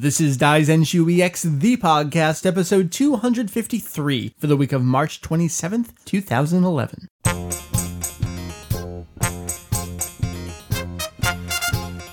This is Daizenshuu EX, the podcast, episode 253 for the week of March 27th, 2011.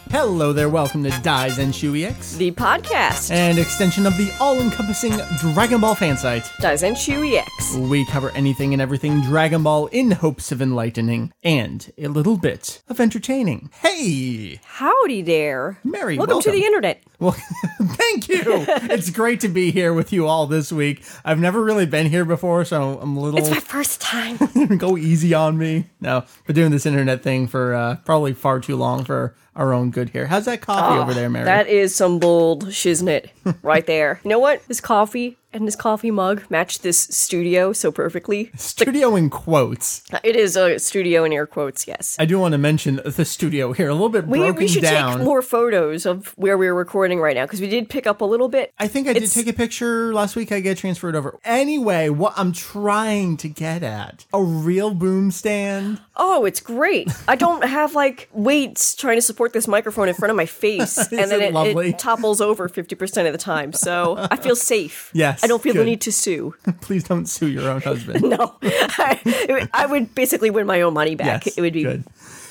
Hello there, welcome to Daizenshuu EX, the podcast. an extension of the all-encompassing Dragon Ball fan site. Daizenshuu EX. We cover anything and everything Dragon Ball in hopes of enlightening and a little bit of entertaining. Hey! Howdy there. Meri, welcome, to the internet. Well, thank you. it's great to be here with you all this week. I've never really been here before, so I'm a little It's my first time. go easy on me. No, been doing this internet thing for uh, probably far too long for our own good here. How's that coffee over there, Meri? That is some bold shiznit right there. You know what? This coffee and this coffee mug match this studio so perfectly. Studio in quotes. Uh, it is a studio in air quotes, yes. I do want to mention the studio here a little bit We, broken we should down. take more photos of where we're recording right now because we did pick up a little bit. I think I did take a picture last week. I get transferred over. Anyway, what I'm trying to get at a real boom stand. Oh, it's great. I don't have like weights trying to support this microphone in front of my face, and then it it, it topples over 50% of the time. So I feel safe. Yes, I don't feel good. the need to sue. Please don't sue your own husband. No. I, I would basically win my own money back. Yes, it would be good.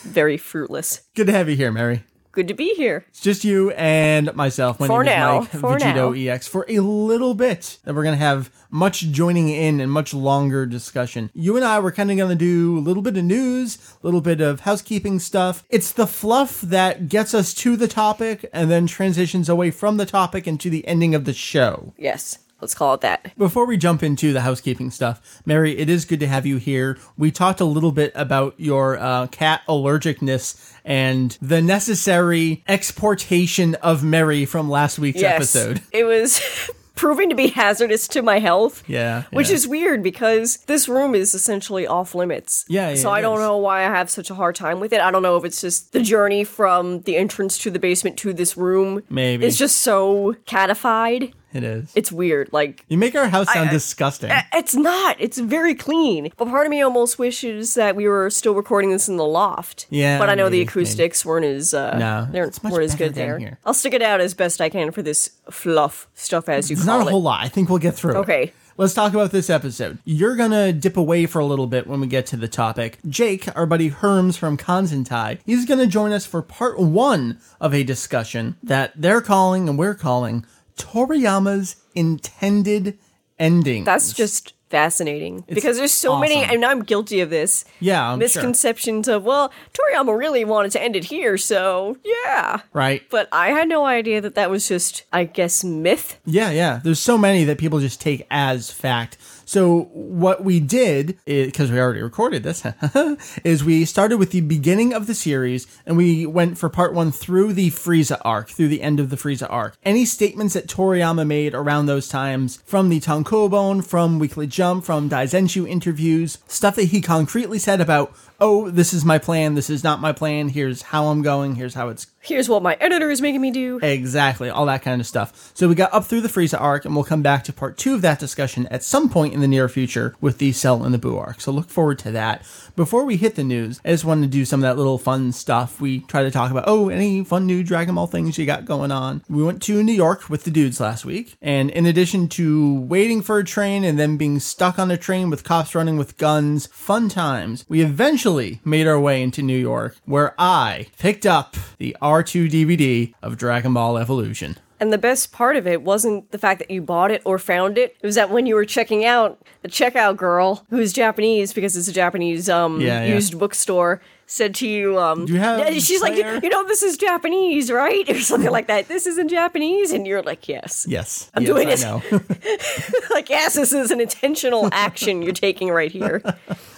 very fruitless. Good to have you here, Meri. Good to be here. It's just you and myself. My For name now, is Mike for Vegetto now. EX for a little bit. Then we're gonna have much joining in and much longer discussion. You and I were kind of gonna do a little bit of news, a little bit of housekeeping stuff. It's the fluff that gets us to the topic and then transitions away from the topic into the ending of the show. Yes. Let's call it that. Before we jump into the housekeeping stuff, Meri, it is good to have you here. We talked a little bit about your uh, cat allergicness and the necessary exportation of Meri from last week's Yes. episode. It was proving to be hazardous to my health. Yeah, Which yeah. is weird because this room is essentially off limits. Yeah, yeah, So I don't is. know why I have such a hard time with it. I don't know if it's just the journey from the entrance to the basement to this room. Maybe. It's just so catified. It is. It's weird. Like you make our house sound I- disgusting. It's not. It's very clean. But part of me almost wishes that we were still recording this in the loft. Yeah, But I know maybe, the acoustics weren't as uh, No, they it's much weren't as good there. here. I'll stick it out as best I can for this fluff stuff, as you it's call not a it. whole lot. I think we'll get through it. Okay. Let's talk about this episode. You're gonna dip away for a little bit when we get to the topic. Jake, our buddy Herms from Kanzentai, he's gonna join us for part one of a discussion that they're calling and we're calling Toriyama's intended ending. That's just fascinating because there's so many, and I'm guilty of this. Yeah, I'm sure. misconceptions of well, Toriyama really wanted to end it here, so yeah. right. But I had no idea that that was just, I guess, myth. Yeah, yeah. There's so many that people just take as fact. So what we did, because we already recorded this, is we started with the beginning of the series and we went for part one through the Frieza arc, through the end of the Frieza arc. Any statements that Toriyama made around those times, from the Tankobon, from Weekly Jump, from Daizenshu interviews, stuff that he concretely said about, oh, this is my plan, this is not my plan, here's how I'm going, here's how it's Here's what my editor is making me do. Exactly, all that kind of stuff. So we got up through the Frieza arc, and we'll come back to part two of that discussion at some point in the near future with the Cell and the Boo arc. So look forward to that. Before we hit the news, I just wanted to do some of that little fun stuff. We try to talk about, oh, any fun new Dragon Ball things you got going on. We went to New York with the dudes last week, and in addition to waiting for a train and then being stuck on a train with cops running with guns, fun times, we eventually made our way into New York, where I picked up the R2 DVD of Dragon Ball Evolution. And the best part of it wasn't the fact that you bought it or found it. It was that when you were checking out, the checkout girl, who's Japanese because it's a Japanese um, Yeah, yeah. used bookstore, said to you, um, you she's like, you know, this is Japanese, right? Or something like that. This isn't Japanese. And you're like, yes. Yes, I'm yes, doing I it. like, yes, this is an intentional action you're taking right here.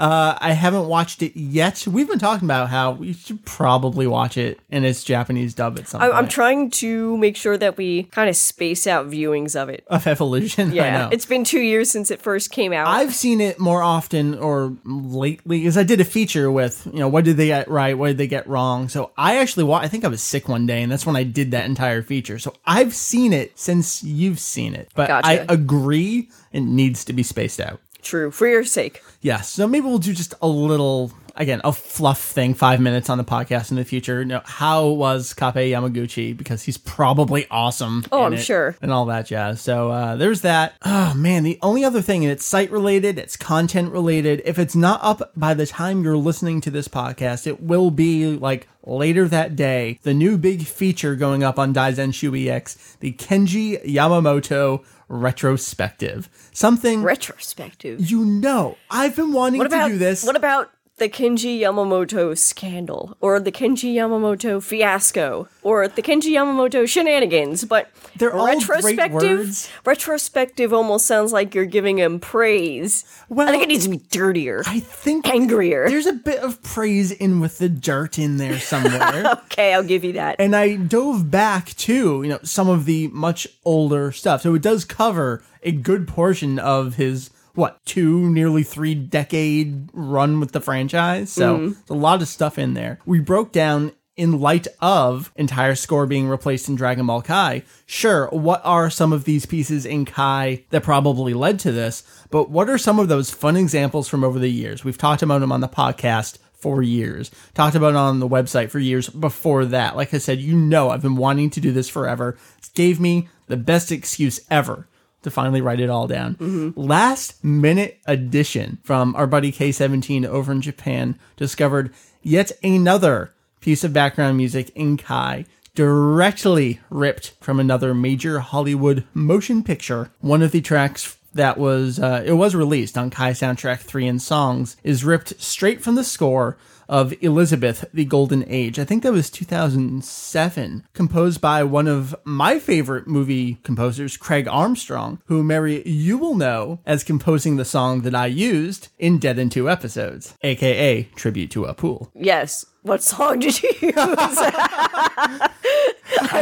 Uh, I haven't watched it yet. We've been talking about how we should probably watch it in its Japanese dub at some I, point. I'm trying to make sure that we kind of space out viewings of it. of Evolution. Yeah, it's been two years since it first came out. I've seen it more often or lately because I did a feature with, you know, what did they get right? What did they get wrong? So I actually, wa- I think I was sick one day and that's when I did that entire feature. So I've seen it since you've seen it, but Gotcha. I agree it needs to be spaced out. True, for your sake. Yes. So maybe we'll do just a little again a fluff thing. Five minutes on the podcast in the future. You know, how was Kappei Yamaguchi? Because he's probably awesome. Oh, I'm it sure. and all that jazz. So uh, there's that. Oh man, the only other thing, and it's site related, it's content related. If it's not up by the time you're listening to this podcast, it will be like later that day. The new big feature going up on Daizenshuu EX, the Kenji Yamamoto retrospective. Something Retrospective. you know. I've been wanting about to do this. What about the Kenji Yamamoto scandal, or the Kenji Yamamoto fiasco, or the Kenji Yamamoto shenanigans? But They're all great retrospective. words. Retrospective almost sounds like you're giving him praise. Well, I think it needs to be dirtier, I think angrier. there's a bit of praise in with the dirt in there somewhere. Okay, I'll give you that. and I dove back to you know some of the much older stuff. So it does cover a good portion of his what two nearly three decade run with the franchise. So mm-hmm. there's a lot of stuff in there. We broke down. In light of entire score being replaced in Dragon Ball Kai, sure, what are some of these pieces in Kai that probably led to this? But what are some of those fun examples from over the years? We've talked about them on the podcast for years. Talked about it on the website for years before that. Like I said, you know I've been wanting to do this forever. It gave me the best excuse ever to finally write it all down. Last minute addition from our buddy K17 over in Japan discovered yet another piece of background music in Kai directly ripped from another major Hollywood motion picture. One of the tracks that was uh, it was released on Kai Soundtrack 3 and Songs is ripped straight from the score of Elizabeth the Golden Age. I think that was 2007, composed by one of my favorite movie composers, Craig Armstrong, who Meri you will know as composing the song that I used in Dead in Two Episodes, aka Tribute to a Pool. yes. What song did you use? I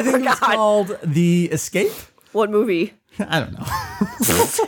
think it's called The Escape. what movie? I don't know.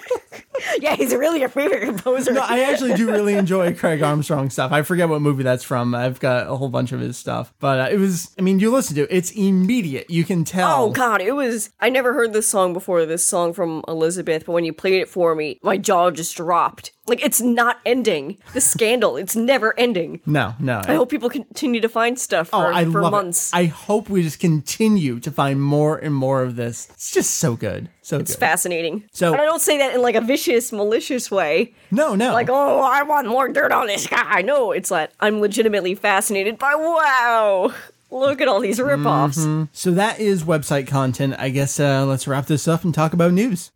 Yeah, he's really your favorite composer. No, I actually do really enjoy Craig Armstrong stuff. I forget what movie that's from. I've got a whole bunch of his stuff, but uh, it was. I mean, you listen to it; it's immediate. You can tell. Oh god, it was I never heard this song before, this song from Elizabeth, but when you played it for me, my jaw just dropped. Like it's not ending. The scandal, it's never ending. No, no. I hope people continue to find stuff oh, I for love months. it. I hope we just continue to find more and more of this. It's just so good, so it's good. fascinating. So- and I don't say that in like a vicious, malicious way. no, no. Like, oh, I want more dirt on this guy. No, it's like I'm legitimately fascinated by wow. Look at all these ripoffs. Mm-hmm. so that is website content. I guess uh, let's wrap this up and talk about news.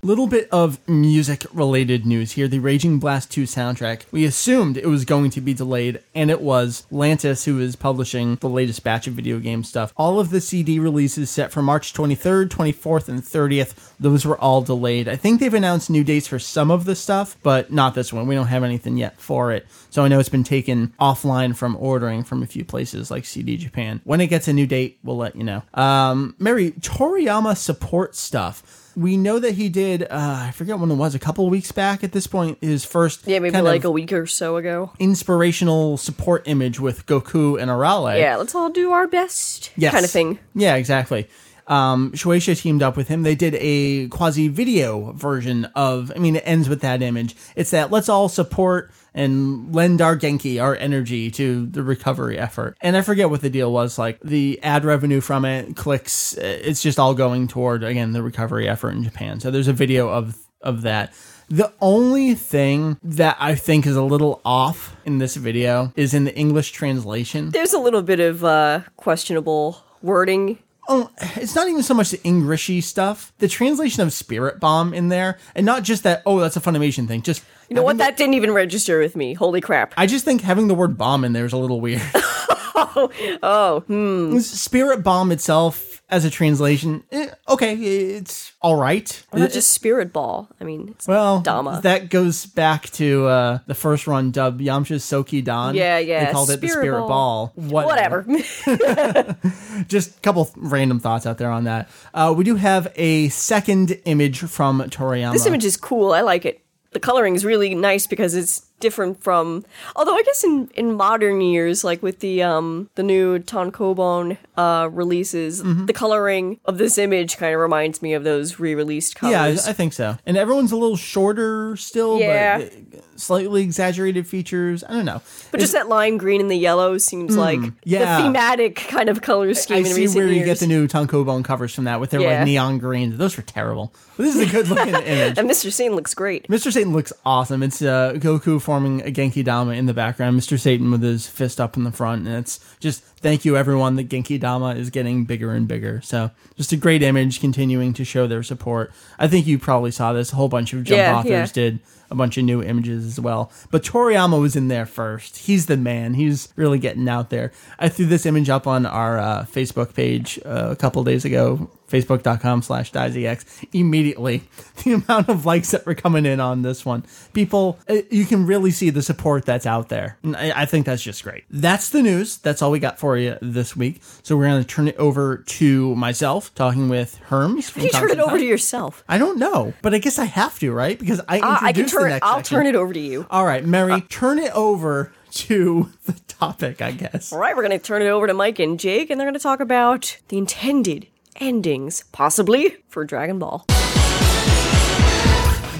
Little bit of music related news here. The Raging Blast 2 soundtrack. We assumed it was going to be delayed, and it was. Lantis, who is publishing the latest batch of video game stuff. All of the CD releases set for March 23rd, 24th, and 30th. Those were all delayed. I think they've announced new dates for some of the stuff, but not this one. We don't have anything yet for it. So I know it's been taken offline from ordering from a few places like CD Japan. When it gets a new date, we'll let you know. Um, Meri, Toriyama support stuff we know that he did uh, i forget when it was a couple of weeks back at this point his first Yeah, maybe like a week or so ago. inspirational support image with goku and arale Yeah, let's all do our best. Yes. Kind of thing. yeah exactly um, Shueisha teamed up with him. They did a quasi video version of, I mean, it ends with that image. It's that let's all support and lend our Genki, our energy to the recovery effort. And I forget what the deal was like. The ad revenue from it, clicks, uh, it's just all going toward, again, the recovery effort in Japan. So there's a video of, of that. The only thing that I think is a little off in this video is in the English translation. There's a little bit of uh, questionable wording. Oh, it's not even so much the Englishy stuff. The translation of Spirit Bomb in there, and not just that. Oh, that's a Funimation thing. Just You know what? That didn't even register with me. Holy crap. I just think having the word bomb in there is a little weird. Oh, hmm. Spirit Bomb itself, as a translation, eh, okay, it's all right. Or not just Spirit Ball. I mean, it's Well, Dama. that goes back to uh, the first run dub, Yamcha's Sokidan. Yeah, yeah, They called it the Spirit Spirit Ball. Ball. Whatever. just a couple random thoughts out there on that. Uh, we do have a second image from Toriyama. this image is cool. I like it. The coloring is really nice because it's different from although I guess in, in modern years, like with the um the new Tankobon uh releases, Mm-hmm. the coloring of this image kind of reminds me of those re-released colors. Yeah, I, I think so. And everyone's a little shorter still, Yeah. but uh, slightly exaggerated features. I don't know. but just that lime green and the yellow seems like Mm, yeah. the thematic kind of color scheme I in see where you years. get the new Tankobon covers from that with their Yeah. like neon green. Those were terrible. But this is a good looking image. and Mr. Satan looks great. Mr. Satan looks awesome. It's uh, Goku forming a Genki Dama in the background. Mr. Satan with his fist up in the front, and it's just thank you everyone. that Genki Dama is getting bigger and bigger. So just a great image, continuing to show their support. I think you probably saw this. A whole bunch of Jump Yeah, authors yeah. did a bunch of new images as well. But Toriyama was in there first. He's the man. He's really getting out there. I threw this image up on our uh, Facebook page uh, a couple days ago, facebook.com slash DaisyX. Immediately, the amount of likes that were coming in on this one. People, uh, you can really see the support that's out there. I, I think that's just great. That's the news. That's all we got for you this week. So we're going to turn it over to myself, talking with Herms. from You turn it over to yourself. I don't know, but I guess I have to, right? Because I Uh, I can introduced the turn. I'll section. turn it over to you. All right, Meri, turn it over to the topic, I guess. All right, we're going to turn it over to Mike and Jake, and they're going to talk about the intended endings, possibly, for Dragon Ball.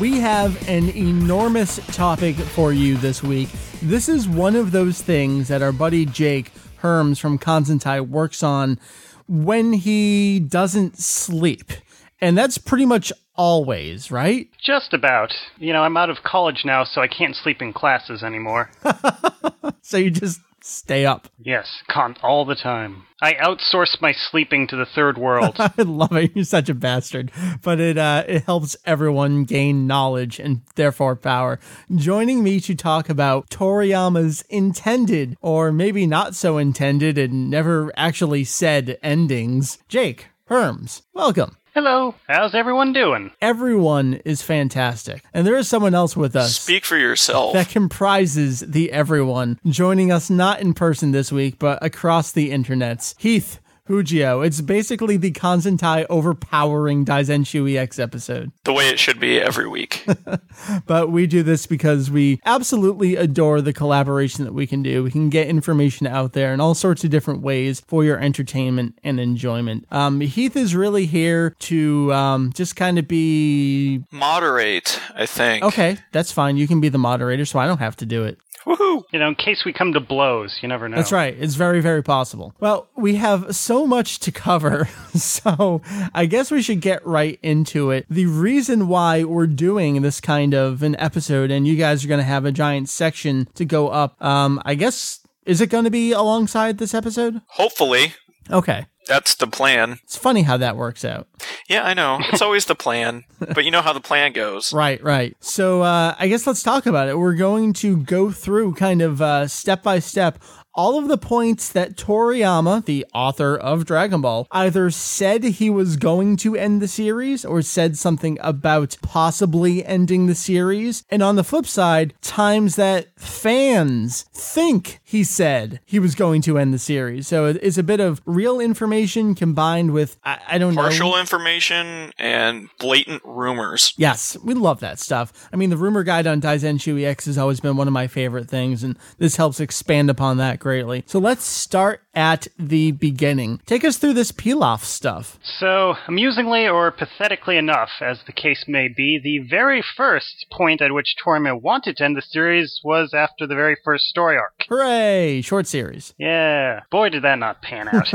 We have an enormous topic for you this week. This is one of those things that our buddy Jake Herms from Kanzentai works on when he doesn't sleep. And that's pretty much always, right? Just about. You know, I'm out of college now, so I can't sleep in classes anymore. So you just stay up. yes, con all the time. I outsource my sleeping to the third world. I love it. You're such a bastard. But it uh, it helps everyone gain knowledge and therefore power. Joining me to talk about Toriyama's intended, or maybe not so intended and never actually said endings, Jake Herms. Welcome. Hello, how's everyone doing? Everyone is fantastic. And there is someone else with us. Speak for yourself. that comprises the everyone joining us not in person this week but across the internets heath Hujio. It's basically the Kanzentai overpowering Daizenshuu EX episode. the way it should be every week. But we do this because we absolutely adore the collaboration that we can do. We can get information out there in all sorts of different ways for your entertainment and enjoyment. Um, Heath is really here to um, just kind of be Moderate, I think. okay. That's fine. You can be the moderator, so I don't have to do it. Woohoo! You know, in case we come to blows, you never know. That's right. It's very, very possible. Well, we have so much to cover, so I guess we should get right into it. The reason why we're doing this kind of an episode, and you guys are going to have a giant section to go up, um, I guess, is it going to be alongside this episode? Hopefully, Okay. That's the plan. It's funny how that works out. Yeah, I know. It's always the plan. But you know how the plan goes. Right, right. So uh, I guess let's talk about it. We're going to go through kind of uh, step by step all of the points that Toriyama, the author of Dragon Ball, either said he was going to end the series or said something about possibly ending the series. And on the flip side, times that fans think he said he was going to end the series. So it's a bit of real information combined with, I, I don't know. Partial information and blatant rumors. Yes, we love that stuff. I mean, the rumor guide on Daizenshuu X has always been one of my favorite things, and this helps expand upon that greatly. So let's start at the beginning. Take us through this Pilaf stuff. So, amusingly or pathetically enough, as the case may be, the very first point at which Toriyama wanted to end the series was after the very first story arc. Hooray! Short series. Yeah, boy, did that not pan out.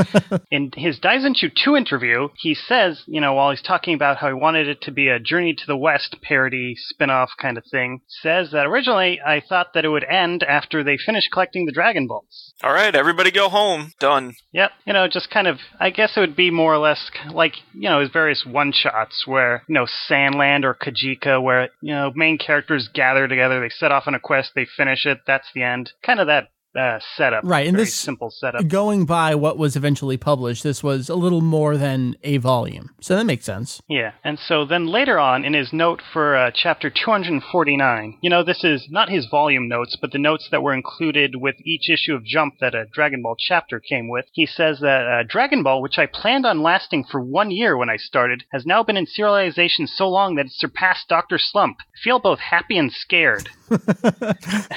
In his Daizenshu 2 interview, he says, you know, while he's talking about how he wanted it to be a Journey to the West parody spin off kind of thing, says that originally I thought that it would end after they finished collecting the Dragon Balls. All right, everybody go home. Done. Yep, you know, just kind of, I guess it would be more or less like, you know, his various one shots where, you know, Sandland or Kajika, where, you know, main characters gather together, they set off on a quest, they finish it, that's the end. Kind of that uh, setup. Right, and Very this- simple setup. Going by what was eventually published, this was a little more than a volume. So that makes sense. Yeah, and so then later on in his note for uh, chapter 249, you know, this is not his volume notes, but the notes that were included with each issue of Jump that a Dragon Ball chapter came with. He says that uh, Dragon Ball, which I planned on lasting for one year when I started, has now been in serialization so long that it surpassed Dr. Slump. I feel both happy and scared.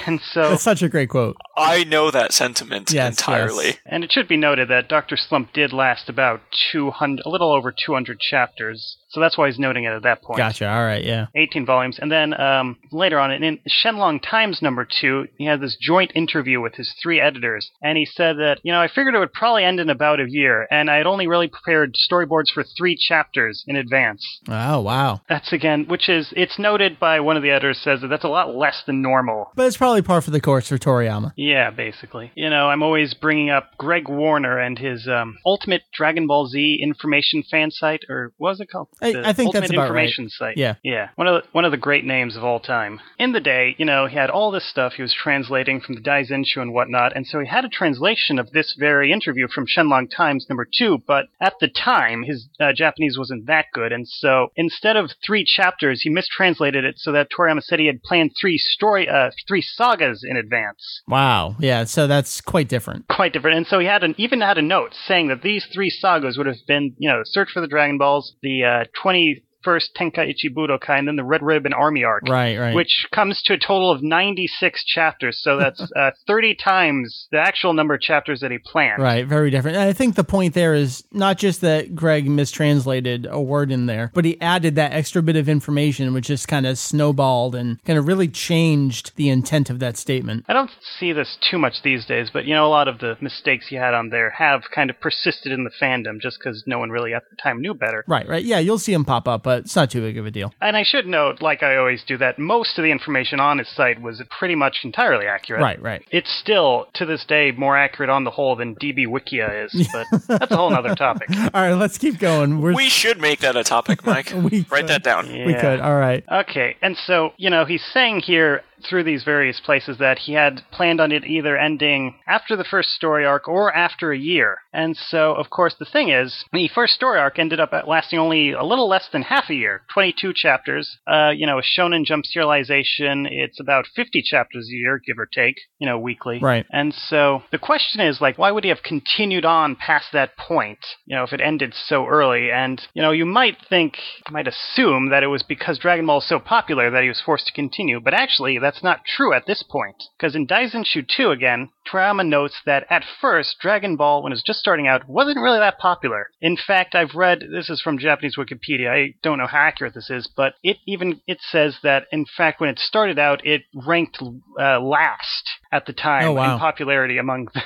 and so. That's such a great quote. I know that sentiment Yes, entirely. yes. And it should be noted that Dr. Slump did last about 200, a little over 200 chapters. So that's why he's noting it at that point. Gotcha. All right. Yeah. 18 volumes. And then um, later on, in Shenlong Times number two, he had this joint interview with his three editors. And he said that, you know, I figured it would probably end in about a year. And I had only really prepared storyboards for three chapters in advance. Oh, wow. That's again, which is, it's noted by one of the editors says that that's a lot less than normal. But it's probably par for the course for Toriyama. Yeah, basically. You know, I'm always bringing up Greg Warner and his um, Ultimate Dragon Ball Z information fan site, or what was it called? I- I think that's about right. information site. Yeah. yeah. One of the, one of the great names of all time. In the day, you know, he had all this stuff he was translating from the Daizenshu and whatnot, and so he had a translation of this very interview from Shenlong Times number two. But at the time, his uh, Japanese wasn't that good, and so instead of three chapters, he mistranslated it so that Toriyama said he had planned three story, uh, three sagas in advance Wow. Yeah. So that's quite different. quite different. And so he had an, even had a note saying that these three sagas would have been, you know, Search for the Dragon Balls, the uh, 20 21st Tenkaichi Budokai, and then the Red Ribbon Army arc. Right. Right. Which comes to a total of 96 chapters, so that's uh, 30 times the actual number of chapters that he planned. Right, very different. And I think the point there is not just that Greg mistranslated a word in there, but he added that extra bit of information, which just kind of snowballed and kind of really changed the intent of that statement. I don't see this too much these days, but you know, a lot of the mistakes he had on there have kind of persisted in the fandom just because no one really at the time knew better. Right, right. Yeah, you'll see him pop up, but it's not too big of a deal. And I should note, like I always do, that most of the information on his site was pretty much entirely accurate. Right, right. It's still, to this day, more accurate on the whole than DB Wikia is, but that's a whole other topic. All right, let's keep going. We're, We should make that a topic, Mike. We Write could. that down. we could. All right. Okay, and so, you know, he's saying here through these various places that he had planned on it either ending after the first story arc or after a year. And so, of course, the thing is, the first story arc ended up lasting only a little less than half a year 22 chapters. Uh, you know, a Shonen Jump serialization, it's about 50 chapters a year, give or take, you know, weekly. Right. And so the question is, like, why would he have continued on past that point, you know, if it ended so early? And, you know, you might think, might assume that it was because Dragon Ball is so popular that he was forced to continue, but actually, that's not true at this point. Because in Daizenshu 2 again, Toriyama notes that at first, Dragon Ball, when it was just starting out, wasn't really that popular. In fact, I've read, this is from Japanese Wikipedia, I don't know how accurate this is, but it even, it says that, in fact, when it started out, it ranked uh, last at the time Oh, wow. in popularity among the,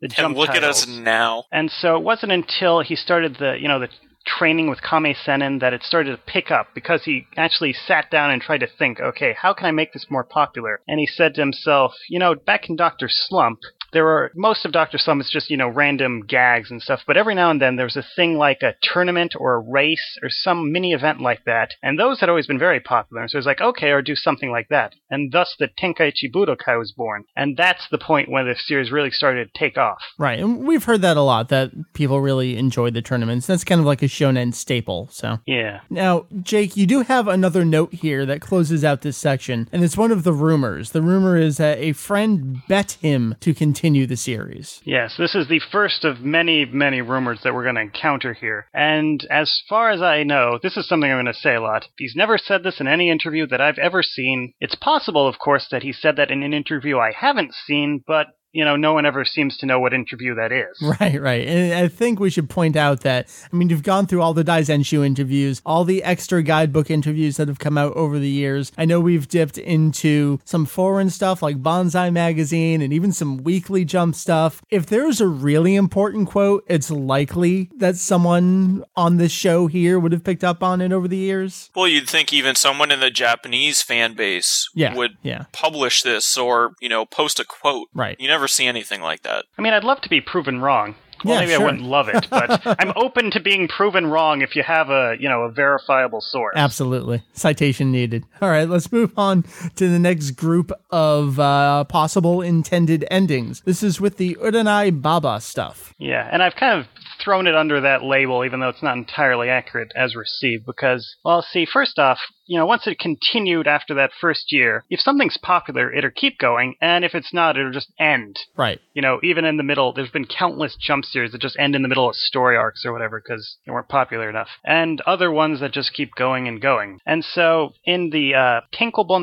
the jump And look at us now. And so it wasn't until he started the, you know, the training with Kame Sennin that it started to pick up because he actually sat down and tried to think, okay, how can I make this more popular? And he said to himself, you know, back in Dr. Slump, there are most of Dr. Slump is just, you know, random gags and stuff, but every now and then there was a thing like a tournament or a race or some mini event like that, and those had always been very popular. So it was like, okay, or do something like that. And thus the Tenkaichi Budokai was born. And that's the point when the series really started to take off. Right. And we've heard that a lot that people really enjoy the tournaments. That's kind of like a shonen staple. So Yeah. Now, Jake, you do have another note here that closes out this section, and it's one of the rumors. The rumor is that a friend bet him to continue the series. Yes, this is the first of many, many rumors that we're going to encounter here. And as far as I know, this is something I'm going to say a lot. He's never said this in any interview that I've ever seen. It's possible, of course, that he said that in an interview I haven't seen, but you know, no one ever seems to know what interview that is. Right, right. And I think we should point out that, I mean, you've gone through all the Daizenshu interviews, all the extra guidebook interviews that have come out over the years. I know we've dipped into some foreign stuff like Banzai Magazine and even some weekly jump stuff. If there's a really important quote, it's likely that someone on this show here would have picked up on it over the years. Well, you'd think even someone in the Japanese fan base Yeah, would yeah. publish this or, you know, post a quote. Right. You never see anything like that. I mean, I'd love to be proven wrong. Well, Yeah, maybe sure. I wouldn't love it, but I'm open to being proven wrong if you have a, you know, a verifiable source. Absolutely. Citation needed. All right, let's move on to the next group of uh, possible intended endings. This is with the Uranai Baba stuff. Yeah, and I've kind of thrown it under that label, even though it's not entirely accurate as received, because, well, see, first off, you know, once it continued after that first year, if something's popular, it'll keep going, and if it's not, it'll just end. Right. You know, even in the middle, there's been countless jump series that just end in the middle of story arcs or whatever because they weren't popular enough, and other ones that just keep going and going. And so, in the uh,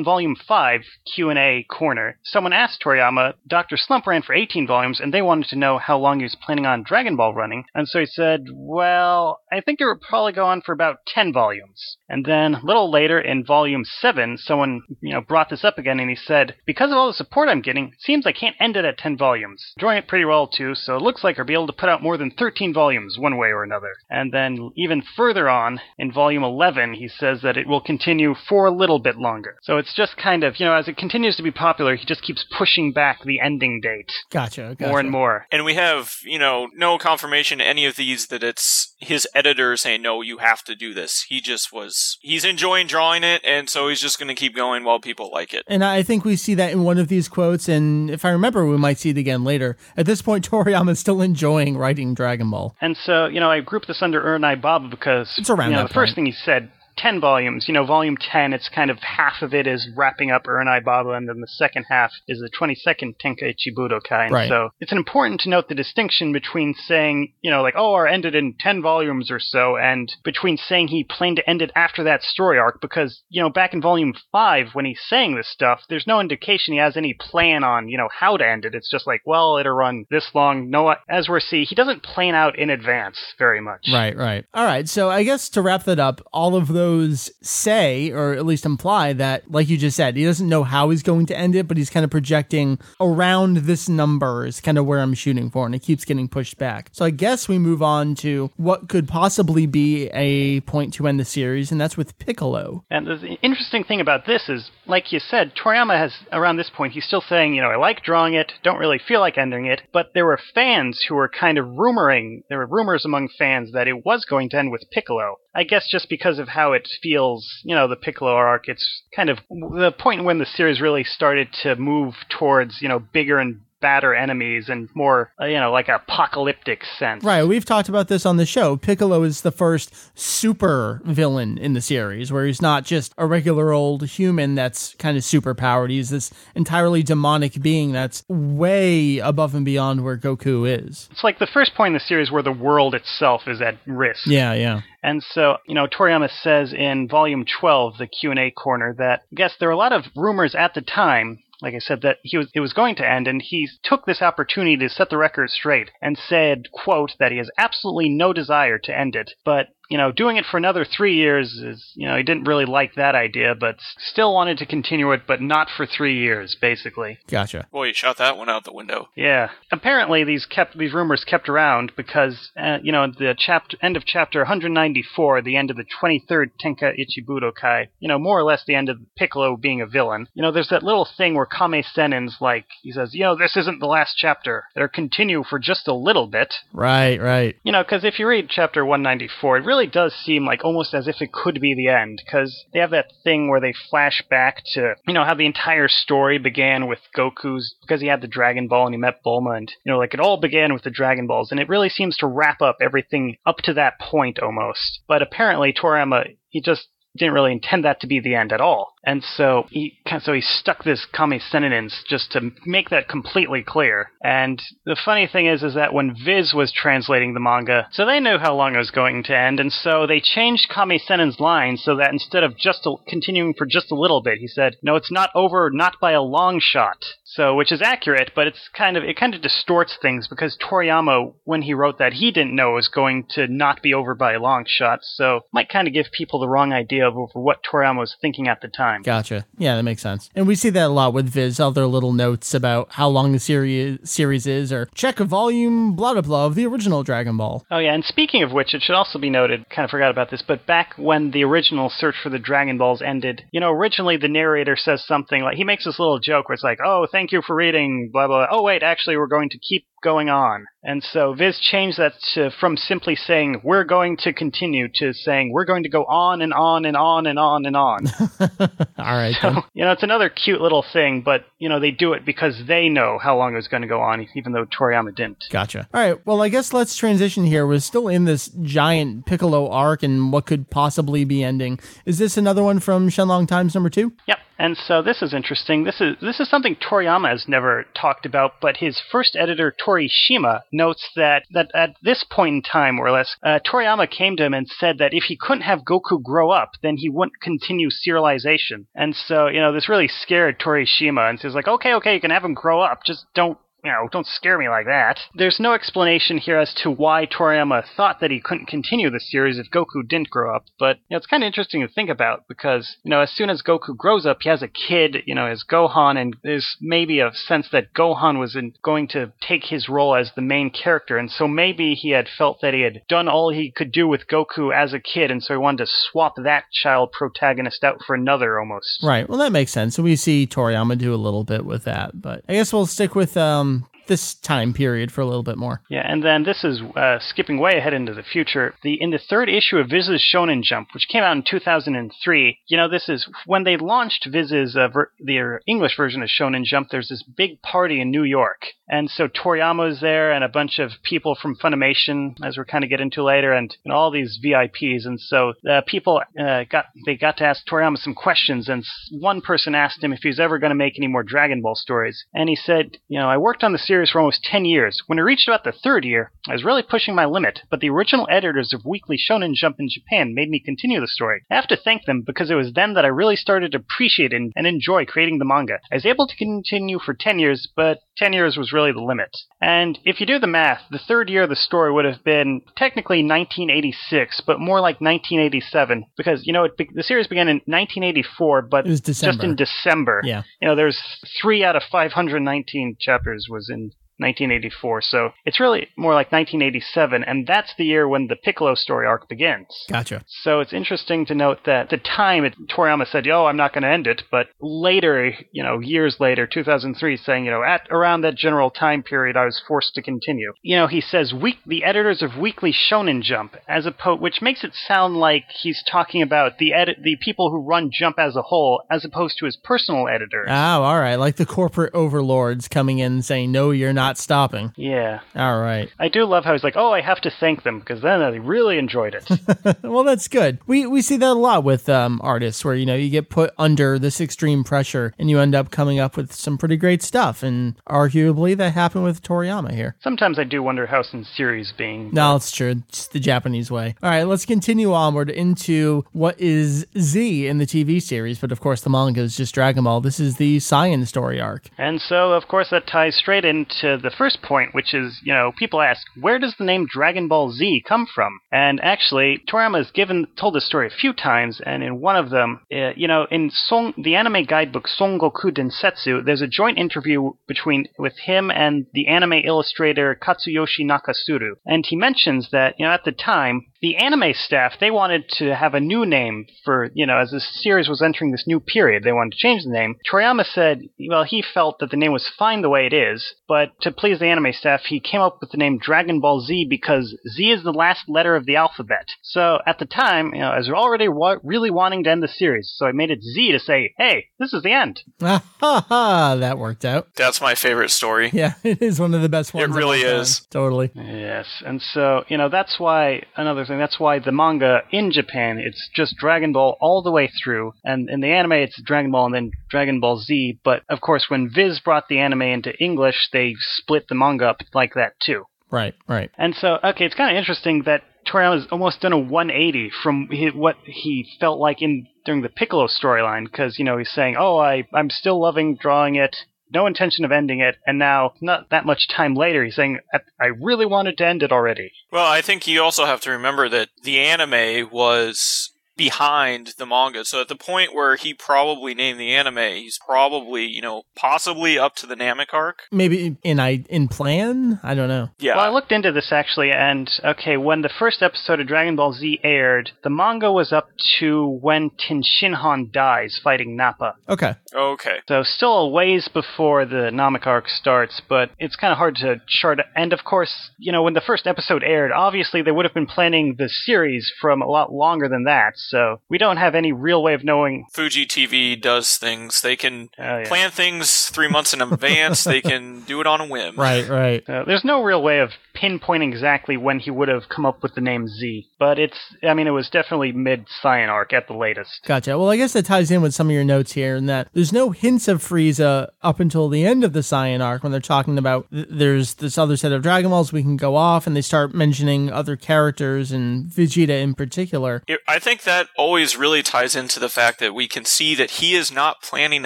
Volume Five Q and A corner, someone asked Toriyama, "Doctor Slump ran for 18 volumes, and they wanted to know how long he was planning on Dragon Ball running." And so he said, "Well, I think it would probably go on for about 10 volumes." And then a little later, in Volume Seven, someone you know brought this up again, and he said, "Because of all the support I'm getting, it seems I can't end it at 10 volumes. Enjoying it pretty well too, so it looks like I'll be able to put out more than 13 volumes one way or another." And then even further on, in Volume 11, he says that it will continue for a little bit longer. So it's just kind of you know as it continues to be popular, he just keeps pushing back the ending date Gotcha. gotcha. more and more. And we have, you know, no confirmation any of these that it's his editor saying, no, you have to do this. He just was, he's enjoying drawing it, and so he's just going to keep going while people like it. And I think we see that in one of these quotes, and if I remember, we might see it again later. At this point, Toriyama's still enjoying writing Dragon Ball. And so, you know, I grouped this under Uranai Baba because It's around you know, that the first thing he said, 10 volumes. You know, volume 10, it's kind of half of it is wrapping up Uranai Baba, and then the second half is the 22nd Tenkaichi Budokai. And Right. so it's important to note the distinction between saying, you know, like, oh, or ended in 10 volumes or so, and between saying he planned to end it after that story arc, because, you know, back in volume 5, when he's saying this stuff, there's no indication he has any plan on, you know, how to end it. It's just like, well, it'll run this long. No, as we're see, he doesn't plan out in advance very much. Right, right. All right. So I guess to wrap that up, all of those say, or at least imply, that, like you just said, he doesn't know how he's going to end it, but he's kind of projecting around this number is kind of where I'm shooting for, and it keeps getting pushed back. So I guess we move on to what could possibly be a point to end the series, and that's with Piccolo. And the interesting thing about this is, like you said, Toriyama has, around this point, he's still saying, you know, I like drawing it, don't really feel like ending it, but there were fans who were kind of rumoring, there were rumors among fans that it was going to end with Piccolo. I guess just because of how it feels, you know, the Piccolo arc, it's kind of the point when the series really started to move towards, you know, bigger and badder enemies and more, uh, you know, like apocalyptic sense. Right, we've talked about this on the show. Piccolo is the first super villain in the series, where he's not just a regular old human that's kind of super powered. He's this entirely demonic being that's way above and beyond where Goku is. It's like the first point in the series where the world itself is at risk. Yeah, yeah. And so, you know, Toriyama says in volume 12, the Q&A corner, that, guess there were a lot of rumors at the time, like I said, that he was, it was going to end, and he took this opportunity to set the record straight and said, quote, that he has absolutely no desire to end it, but you know, doing it for another three years is, you know, he didn't really like that idea, but still wanted to continue it, but not for three years, basically. Gotcha. Boy, you shot that one out the window. Yeah. Apparently, these kept these rumors kept around because, uh, you know, the chapter end of chapter 194, the end of the 23rd Tenkaichi Budokai, you know, more or less the end of Piccolo being a villain. You know, there's that little thing where Kame Sennin's like, he says, you know, this isn't the last chapter. It'll continue for just a little bit. Right, right. You know, because if you read chapter 194, it really does seem like almost as if it could be the end, because they have that thing where they flash back to, you know, how the entire story began with Goku's, because he had the Dragon Ball and he met Bulma, and, you know, like it all began with the Dragon Balls, and it really seems to wrap up everything up to that point almost. But apparently, Toriyama, he just didn't really intend that to be the end at all. And so he so he stuck this Kame Sennin's just to make that completely clear. And the funny thing is is that when Viz was translating the manga, so they knew how long it was going to end, and so they changed Kame Sennin's line so that instead of just a, continuing for just a little bit, he said, "No, it's not over, not by a long shot." So, which is accurate, but it's kind of it kind of distorts things because Toriyama, when he wrote that, he didn't know it was going to not be over by a long shot. So, might kind of give people the wrong idea of what Toriyama was thinking at the time. Gotcha. Yeah, that makes sense. And we see that a lot with Viz, other little notes about how long the series series is, or check a volume, blah blah blah, of the original Dragon Ball. Oh yeah, and speaking of which, it should also be noted, kind of forgot about this, but back when the original search for the Dragon Balls ended, you know, originally the narrator says something like he makes this little joke where it's like, "Oh, thank you for reading," blah blah. Oh wait, actually, we're going to keep going on. And so Viz changed that to, from simply saying, we're going to continue to saying, we're going to go on and on and on and on and on. All right. then. So, you know, it's another cute little thing, but, you know, they do it because they know how long it was going to go on, even though Toriyama didn't. Gotcha. All right. Well, I guess let's transition here. We're still in this giant Piccolo arc and what could possibly be ending. Is this another one from Shenlong Times number two? Yep. And so this is interesting. This is this is something Toriyama has never talked about, but his first editor Torishima notes that that at this point in time, more or less, uh, Toriyama came to him and said that if he couldn't have Goku grow up, then he wouldn't continue serialization. And so you know this really scared Torishima, and so he's like, okay, okay, you can have him grow up, just don't you know, don't scare me like that. There's no explanation here as to why Toriyama thought that he couldn't continue the series if Goku didn't grow up, but you know, it's kind of interesting to think about because, you know, as soon as Goku grows up, he has a kid, you know, as Gohan, and there's maybe a sense that Gohan was in, going to take his role as the main character, and so maybe he had felt that he had done all he could do with Goku as a kid, and so he wanted to swap that child protagonist out for another almost. Right. Well, that makes sense. So we see Toriyama do a little bit with that, but I guess we'll stick with um this time period for a little bit more. Yeah, and then this is uh, skipping way ahead into the future. The in the third issue of Viz's Shonen Jump, which came out in 2003. You know, this is when they launched Viz's uh, ver- their English version of Shonen Jump. There's this big party in New York, and so Toriyama was there, and a bunch of people from Funimation, as we're kind of get into later, and, and all these VIPs. And so uh, people uh, got they got to ask Toriyama some questions, and one person asked him if he was ever going to make any more Dragon Ball stories, and he said, you know, I worked on the series for almost 10 years. When I reached about the third year, I was really pushing my limit, but the original editors of Weekly Shonen Jump in Japan made me continue the story. I have to thank them because it was then that I really started to appreciate and, and enjoy creating the manga. I was able to continue for 10 years, but 10 years was really the limit. And if you do the math, the third year of the story would have been technically 1986, but more like 1987, because, you know, it, the series began in 1984, but just in December. Yeah. You know, there's three out of 519 chapters was in 1984, so it's really more like 1987, and that's the year when the Piccolo story arc begins. Gotcha. So it's interesting to note that the time it, Toriyama said, "Oh, I'm not going to end it," but later, you know, years later, 2003, saying, you know, at around that general time period, I was forced to continue. You know, he says, "Week the editors of Weekly Shonen Jump," as a opposed, which makes it sound like he's talking about the edit, the people who run Jump as a whole, as opposed to his personal editors. Oh, all right. Like the corporate overlords coming in and saying, no, you're not stopping. yeah. All right. I do love how he's like, "Oh, I have to thank them because then I really enjoyed it." well, that's good. We we see that a lot with um, artists, where you know you get put under this extreme pressure, and you end up coming up with some pretty great stuff. And arguably, that happened with Toriyama here. Sometimes I do wonder how sincere he's being. No, it's true. It's the Japanese way. All right, let's continue onward into what is Z in the TV series, but of course the manga is just Dragon Ball. This is the Saiyan story arc. And so, of course, that ties straight into the first point, which is, you know, people ask, where does the name Dragon Ball Z come from? And actually, Toriyama has given told this story a few times, and in one of them, uh, you know, in Song, the anime guidebook Son Goku Densetsu, there's a joint interview between with him and the anime illustrator Katsuyoshi Nakatsuru, and he mentions that, you know, at the time, the anime staff they wanted to have a new name for you know as the series was entering this new period they wanted to change the name toriyama said well he felt that the name was fine the way it is but to please the anime staff he came up with the name dragon ball z because z is the last letter of the alphabet so at the time you know as we're already wa- really wanting to end the series so i made it z to say hey this is the end ha, ha, that worked out. That's my favorite story. Yeah, it is one of the best ones. of really all time. is. Totally. Yes, and so you know that's why another thing. That's why the manga in Japan it's just Dragon Ball all the way through, and in the anime it's Dragon Ball and then Dragon Ball Z. But of course, when Viz brought the anime into English, they split the manga up like that too. Right, right. And so, okay, it's kind of interesting that Toriyama's almost done a 180 from what he felt like in during the Piccolo storyline, because you know he's saying, "Oh, I I'm still loving drawing it." No intention of ending it, and now, not that much time later, he's saying, "I really wanted to end it already." Well, I think you also have to remember that the anime was behind the manga. So at the point where he probably named the anime, he's probably, you know, possibly up to the Namek arc. Maybe in I in plan. I don't know. Yeah. Well, I looked into this actually, and okay, when the first episode of Dragon Ball Z aired, the manga was up to when Tien Shinhan dies fighting Nappa. Okay. okay. So still a ways before the Namek arc starts, but it's kind of hard to chart. And of course, you know, when the first episode aired, obviously they would have been planning the series from a lot longer than that. So we don't have any real way of knowing. Fuji TV does things. They can Oh, yeah. plan things three months in advance. they can do it on a whim. Right. Right. Uh, there's no real way of pinpointing exactly when he would have come up with the name Z, but it's. I mean, it was definitely mid Saiyan arc at the latest. Gotcha. Well, I guess that ties in with some of your notes here, in that there's no hints of Frieza up until the end of the Saiyan arc when they're talking about th- there's this other set of Dragon Balls we can go off, and they start mentioning other characters and Vegeta in particular. It- I think that always really ties into the fact that we can see that he is not planning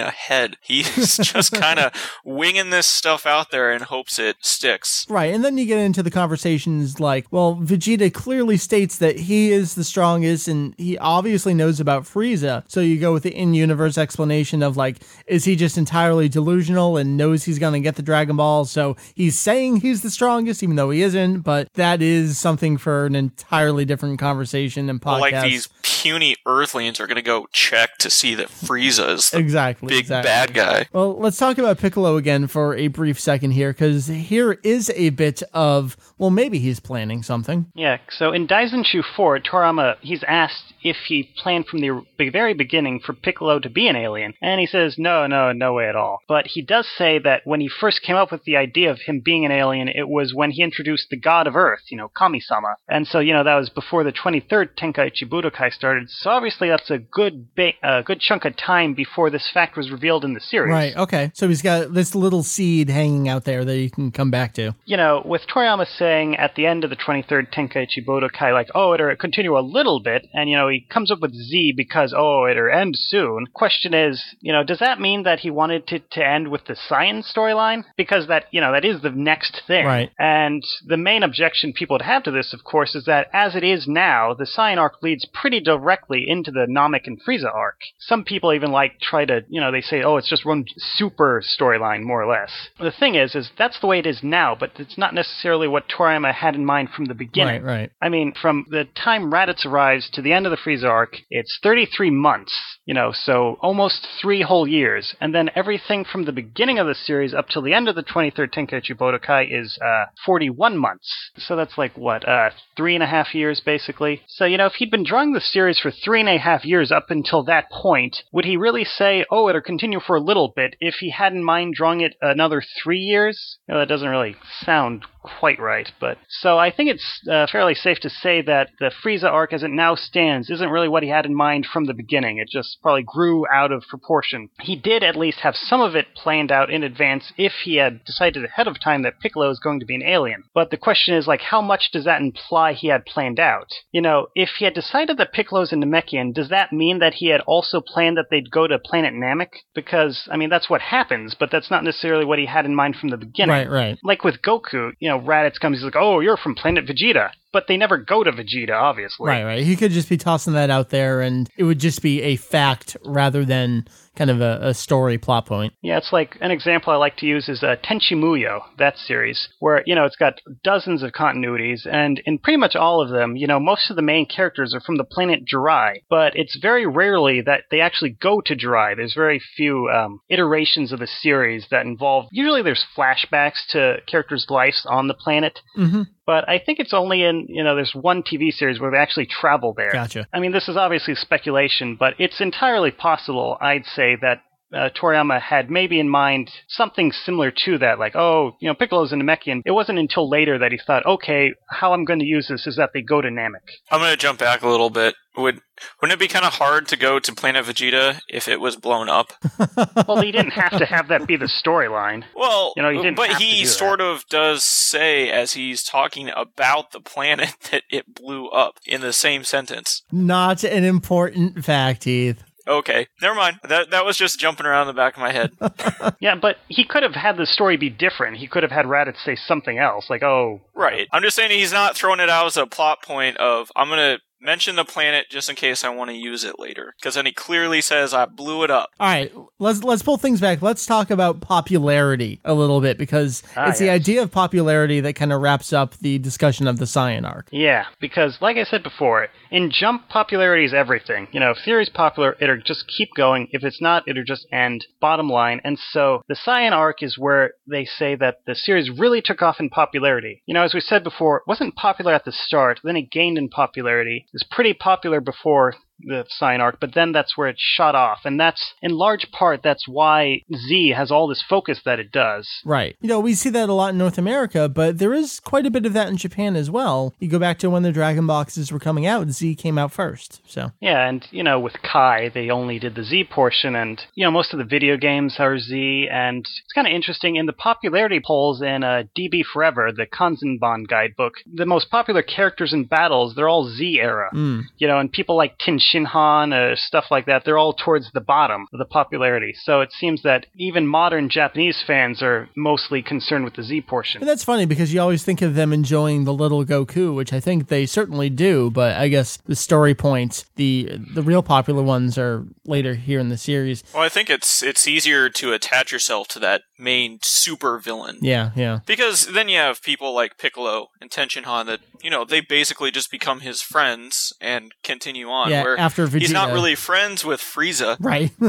ahead. He's just kind of winging this stuff out there in hopes it sticks. Right, and then you get into the conversations like, well, Vegeta clearly states that he is the strongest and he obviously knows about Frieza. So you go with the in universe explanation of like, is he just entirely delusional and knows he's going to get the Dragon Ball? So he's saying he's the strongest, even though he isn't, but that is something for an entirely different conversation and podcast. Like these puny Earthlings are going to go check to see that Frieza is the exactly. big exactly. bad guy. Well, let's talk about Piccolo again for a brief second here, because here is a bit of, well, maybe he's planning something. Yeah, so in Daizenshuu 4, Toriyama, he's asked if he planned from the very beginning for Piccolo to be an alien, and he says, no, no, no way at all. But he does say that when he first came up with the idea of him being an alien, it was when he introduced the god of Earth, you know, Kami-sama. And so, you know, that was before the 23rd Tenkaichi Budokai started, so obviously that's a good ba- a good chunk of time before this fact was revealed in the series. Right. Okay. So he's got this little seed hanging out there that you can come back to. you know, with Toriyama saying at the end of the 23rd Tenkaichi Budokai, like, oh, it'll continue a little bit, and, you know, he comes up with Z because, oh, it'll end soon. Question is, you know, does that mean that he wanted to, to end with the Saiyan storyline? Because that, you know, that is the next thing. Right. And the main objection people would have to this, of course, is that as it is now, the Saiyan arc leads pretty directly into the Namek and Frieza arc. Some people even like try to, you know, they say, oh, it's just one super storyline, more or less. The thing is, is that's the way it is now, but it's not necessarily what Toriyama had in mind from the beginning. Right. Right. I mean, from the time Raditz arrives to the end of the Frieza arc, it's 33 months, you know, so almost three whole years. And then everything from the beginning of the series up till the end of the 23rd Tenkaichi Budokai is uh, 41 months. So that's like, what, uh, three and a half years, basically? So, you know, if he'd been drawing the series for three and a half years up until that point, would he really say, oh, it'll continue for a little bit if he had in mind drawing it another three years? You know, that doesn't really sound quite right, but so I think it's uh, fairly safe to say that the Frieza arc as it now stands isn't really what he had in mind from the beginning. It just probably grew out of proportion. He did at least have some of it planned out in advance if he had decided ahead of time that Piccolo is going to be an alien. But the question is like how much does that imply he had planned out? You know, if he had decided that Piccolo's a Namekian, does that mean that he had also planned that they'd go to planet Namek? Because I mean that's what happens, but that's not necessarily what he had in mind from the beginning Right. Right. like with Goku, you know, Raditz comes, he's like, "Oh, you're from planet Vegeta," but they never go to Vegeta, obviously. Right. Right. He could just be tossing that out there, and it would just be a fact rather than kind of a, a story plot point. Yeah, it's like an example I like to use is uh, Tenchi Muyo, that series, where you know it's got dozens of continuities, and in pretty much all of them, you know, most of the main characters are from the planet Jurai, but it's very rarely that they actually go to Jurai. There's very few um, iterations of the series that involve. Usually, there's flashbacks to characters' lives on the planet. Mm-hmm. But I think it's only in, you know, there's one TV series where they actually travel there. Gotcha. I mean, this is obviously speculation, but it's entirely possible, I'd say, that uh, Toriyama had maybe in mind something similar to that, like, oh, you know, Piccolo's a Namekian. It wasn't until later that he thought, okay, how I'm going to use this is that they go to Namek. I'm going to jump back a little bit. Would wouldn't it be kind of hard to go to Planet Vegeta if it was blown up? Well, he didn't have to have that be the storyline. Well, You know, he didn't but he do that. sort of does say as he's talking about the planet that it blew up in the same sentence. Not an important fact, Heath. Okay, never mind. That that was just jumping around the back of my head. Yeah, but he could have had the story be different. He could have had Raditz say something else, like, oh, right. I'm just saying he's not throwing it out as a plot point of I'm gonna mention the planet just in case I want to use it later. Because then he clearly says I blew it up. All right, let's let's pull things back. Let's talk about popularity a little bit because Ah, it's the idea of popularity that kind of wraps up the discussion of the Saiyan arc. Yeah, because like I said before, in Jump, popularity is everything. You know, if series popular, it'll just keep going. If it's not, it'll just end. Bottom line. And so the Saiyan arc is where they say that the series really took off in popularity. You know, as we said before, it wasn't popular at the start, then it gained in popularity. Was pretty popular before the Saiyan arc, but then that's where it shot off. And that's, in large part, that's why Z has all this focus that it does. Right. You know, we see that a lot in North America, but there is quite a bit of that in Japan as well. You go back to when the Dragon boxes were coming out, Z came out first. So, Yeah, and you know, with Kai, they only did the Z portion, and you know, most of the video games are Z, and it's kind of interesting in the popularity polls in uh, DB Forever, the Kanzenban guidebook. The most popular characters in battles, they're all Z era. You know, and people like Tien Shinhan, uh, stuff like that, they're all towards the bottom of the popularity. So it seems that even modern Japanese fans are mostly concerned with the Z portion. and that's funny because you always think of them enjoying the little Goku, which I think they certainly do, but I guess the story points, the the real popular ones are later here in the series. Well, I think it's it's easier to attach yourself to that main super villain. Yeah, yeah. Because then you have people like Piccolo and Tenshinhan that, you know, they basically just become his friends and continue on. Yeah, where after He's not really friends with Frieza. Right.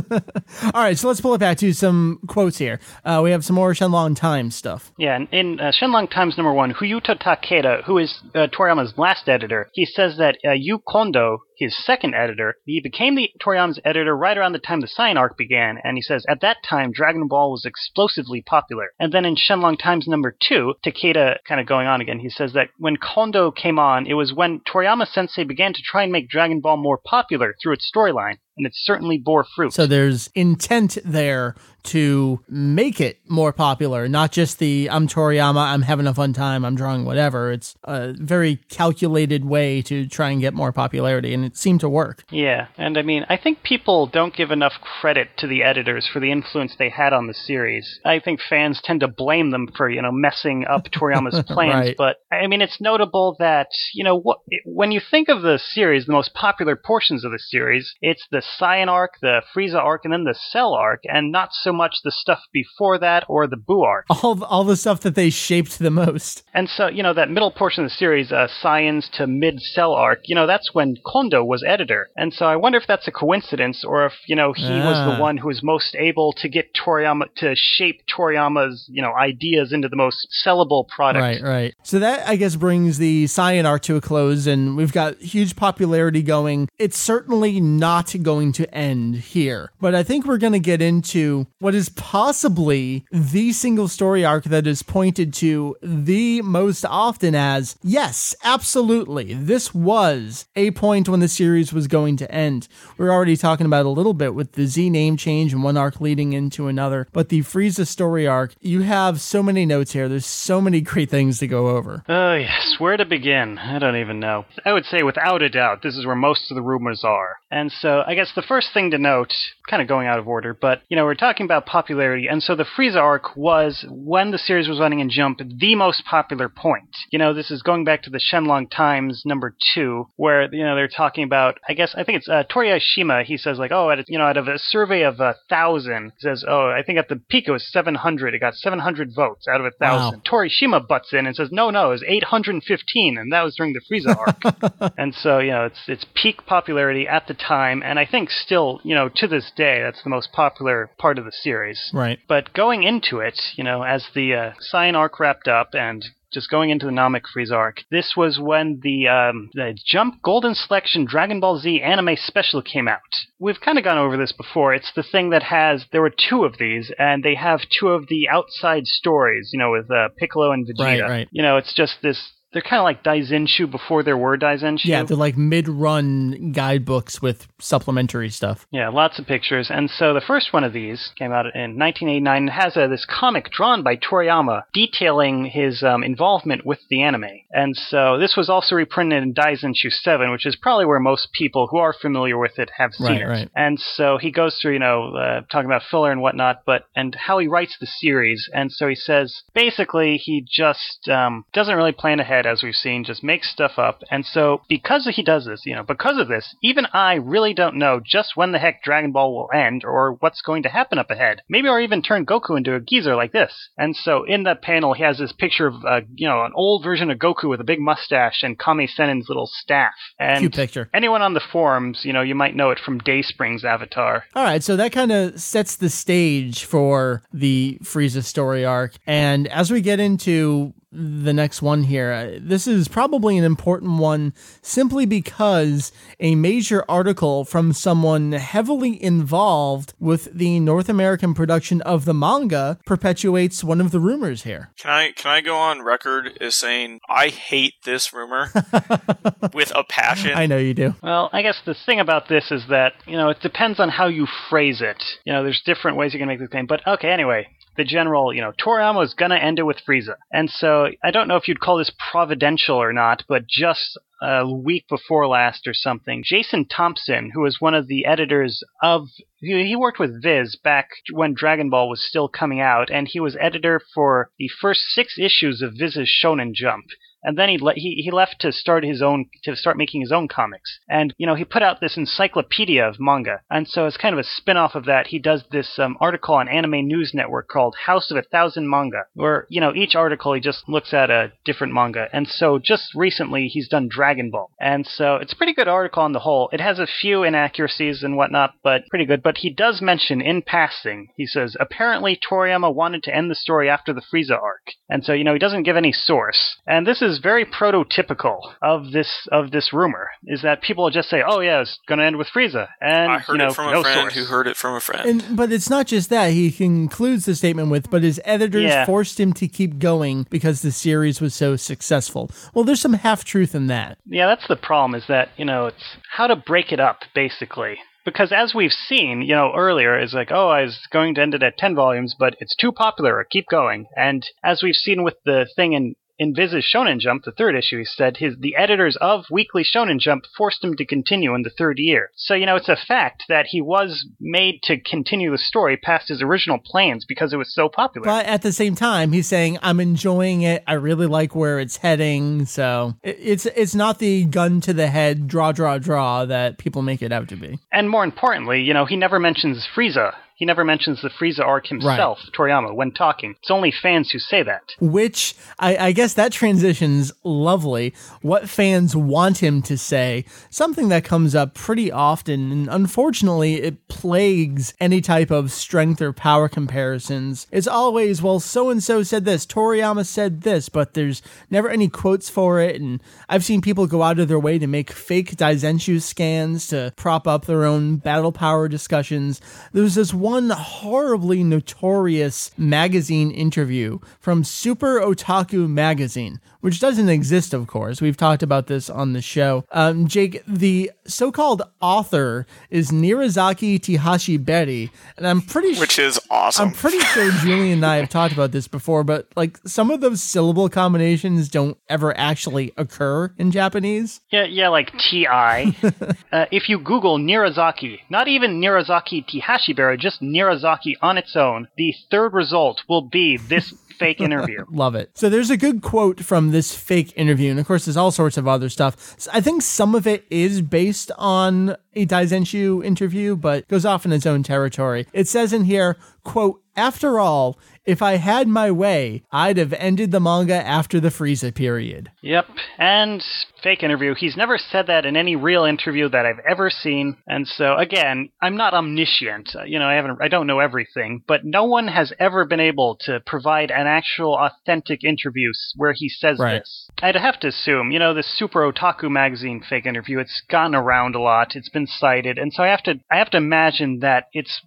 All right, so let's pull it back to some quotes here. Uh, we have some more Shenlong Times stuff. Yeah, and in uh, Shenlong Times number one, Fuyuto Takeda, who is uh, Toriyama's last editor, he says that uh, Yu Kondo, his second editor, he became the Toriyama's editor right around the time the Saiyan arc began, and he says at that time Dragon Ball was explosively popular. And then in Shenlong Times number two, Takeda kind of going on again, he says that when Kondo came on, it was when Toriyama Sensei began to try and make Dragon Ball more popular through its storyline, and it certainly bore fruit. So there's intent there to make it more popular, not just the I'm Toriyama, I'm having a fun time, I'm drawing whatever. It's a very calculated way to try and get more popularity, and it seemed to work. Yeah, and I mean, I think people don't give enough credit to the editors for the influence they had on the series. I think fans tend to blame them for, you know, messing up Toriyama's plans, Right. but I mean, it's notable that, you know, what, when you think of the series, the most popular portions of the series, it's the Saiyan arc, the Frieza arc, and then the Cell arc, and not so much the stuff before that or the Boo arc. All all the stuff that they shaped the most. And so, you know, that middle portion of the series, uh, Saiyans to mid cell arc, you know, that's when Kondo was editor. And so I wonder if that's a coincidence or if, you know, he was Ah. the one who was most able to get Toriyama, to shape Toriyama's, you know, ideas into the most sellable product. Right, right. So that I guess brings the Saiyan arc to a close, and we've got huge popularity going. It's certainly not going to end here, but I think we're going to get into what is possibly the single story arc that is pointed to the most often as yes, absolutely, this was a point when the series was going to end. We're already talking about a little bit with the Z name change and one arc leading into another, but the Frieza story arc, you have so many notes here. There's so many great things to go over. Oh, yes. Where to begin? I don't even know. I would say, without a doubt, this is where most of the rumors are. And so, I guess the first thing to note, kind of going out of order, but, you know, we're talking about popularity, and so the Frieza arc was, when the series was running in Jump, the most popular point. You know, this is going back to the Shenlong Times number two, where, you know, they're talking about, I guess, I think it's uh, Toriyashima, he says, like, oh, at, a- you know, out of a survey of a thousand, he says, oh, I think at the peak it was 700. It got 700 votes out of a thousand. Torishima butts in and says, "No, no, it was 815, and that was during the Frieza arc." and so, you know, it's it's peak popularity at the time, and I think still, you know, to this day, that's the most popular part of the series. Right. But going into it, you know, as the uh, Saiyan arc wrapped up and just going into the Namek Frieza arc, this was when the um, the Jump Golden Selection Dragon Ball Z anime special came out. We've kind of gone over this before. It's the thing that has there were two of these, and they have two of the outside stories. You know, with uh, Piccolo and Vegeta. Right, right. You know, it's just this. They're kind of like Daizenshuu before there were Daizenshuu. Yeah, they're like mid-run guidebooks with supplementary stuff. Yeah, lots of pictures. And so the first one of these came out in 1989 and has uh, this comic drawn by Toriyama detailing his um, involvement with the anime. And so this was also reprinted in Daizenshuu 7, which is probably where most people who are familiar with it have seen Right, it. right. And so he goes through, you know, uh, talking about filler and whatnot, but and how he writes the series. And so he says basically he just um, doesn't really plan ahead. Head, as we've seen, just makes stuff up. And so, because he does this, you know, because of this, even I really don't know just when the heck Dragon Ball will end or what's going to happen up ahead. Maybe I'll even turn Goku into a geezer like this. And so, in that panel, he has this picture of, uh, you know, an old version of Goku with a big mustache and Kami Sennin's little staff. And Cute picture. anyone on the forums, you know, you might know it from Dayspring's avatar. All right, so that kind of sets the stage for the Frieza story arc. And as we get into the next one here, uh, this is probably an important one simply because a major article from someone heavily involved with the North American production of the manga perpetuates one of the rumors here. Can I can I go on record as saying I hate this rumor with a passion? I know you do. Well, I guess the thing about this is that, you know, it depends on how you phrase it. You know, there's different ways you can make this claim. But okay, anyway, the general, you know, Toriyama is going to end it with Frieza. And so I don't know if you'd call this providential or not, but just a week before last or something, Jason Thompson, who was one of the editors of, he worked with Viz back when Dragon Ball was still coming out, and he was editor for the first six issues of Viz's Shonen Jump and then he, le- he he left to start his own to start making his own comics. And you know he put out this encyclopedia of manga, and so as kind of a spin-off of that, he does this um, article on Anime News Network called House of a Thousand Manga, where you know each article he just looks at a different manga. And so just recently he's done Dragon Ball, and so it's a pretty good article on the whole. It has a few inaccuracies and whatnot, but pretty good. But he does mention in passing, he says apparently Toriyama wanted to end the story after the Frieza arc, and so you know he doesn't give any source, and this is very prototypical of this of this rumor is that people will just say, "Oh yeah, it's going to end with Frieza," and I heard you know, it from a friend source. who heard it from a friend. And but it's not just that. He concludes the statement with, "But his editors Yeah. forced him to keep going because the series was so successful." Well, there's some half truth in that. Yeah, that's the problem is that, you know, it's how to break it up, basically. Because as we've seen, you know, earlier, is like, oh, I was going to end it at 10 volumes, but it's too popular, keep going. And as we've seen with the thing in in Viz's Shonen Jump, the third issue, he said his the editors of Weekly Shonen Jump forced him to continue in the third year. So you know it's a fact that he was made to continue the story past his original plans because it was so popular. But at the same time, he's saying, "I'm enjoying it. I really like where it's heading." So it's it's not the gun to the head, draw, draw, draw that people make it out to be. And more importantly, you know, he never mentions Frieza. He never mentions the Frieza arc himself, Toriyama, when talking. It's only fans who say that. Which I, I guess that transition's lovely. What fans want him to say, something that comes up pretty often, and unfortunately, it plagues any type of strength or power comparisons. It's always, well, so and so said this, Toriyama said this, but there's never any quotes for it. And I've seen people go out of their way to make fake Daizenshuu scans to prop up their own battle power discussions. There's this one horribly notorious magazine interview from Super Otaku Magazine, which doesn't exist, of course. We've talked about this on the show. Um, Jake, the so called author is Nirazaki Tihashi Beri, and I'm pretty sure. which is awesome. I'm pretty sure Julian and I have talked about this before, but like some of those syllable combinations don't ever actually occur in Japanese. Yeah, yeah, like T.I. uh, if you Google Nirazaki, not even Nirazaki Tihashibara, just Nirazaki on its own, the third result will be this fake interview. Love it. So there's a good quote from this fake interview, and of course, there's all sorts of other stuff. So I think some of it is based on a Daizenshuu interview, but goes off in its own territory. It says in here, quote, after all, if I had my way, I'd have ended the manga after the Frieza period. Yep, and fake interview. He's never said that in any real interview that I've ever seen. And so again, I'm not omniscient. Uh, You know, I haven't I don't know everything, but no one has ever been able to provide an actual authentic interview where he says Right. this. I'd have to assume, you know, the Super Otaku magazine fake interview, it's gotten around a lot, it's been cited, and so I have to I have to imagine that it's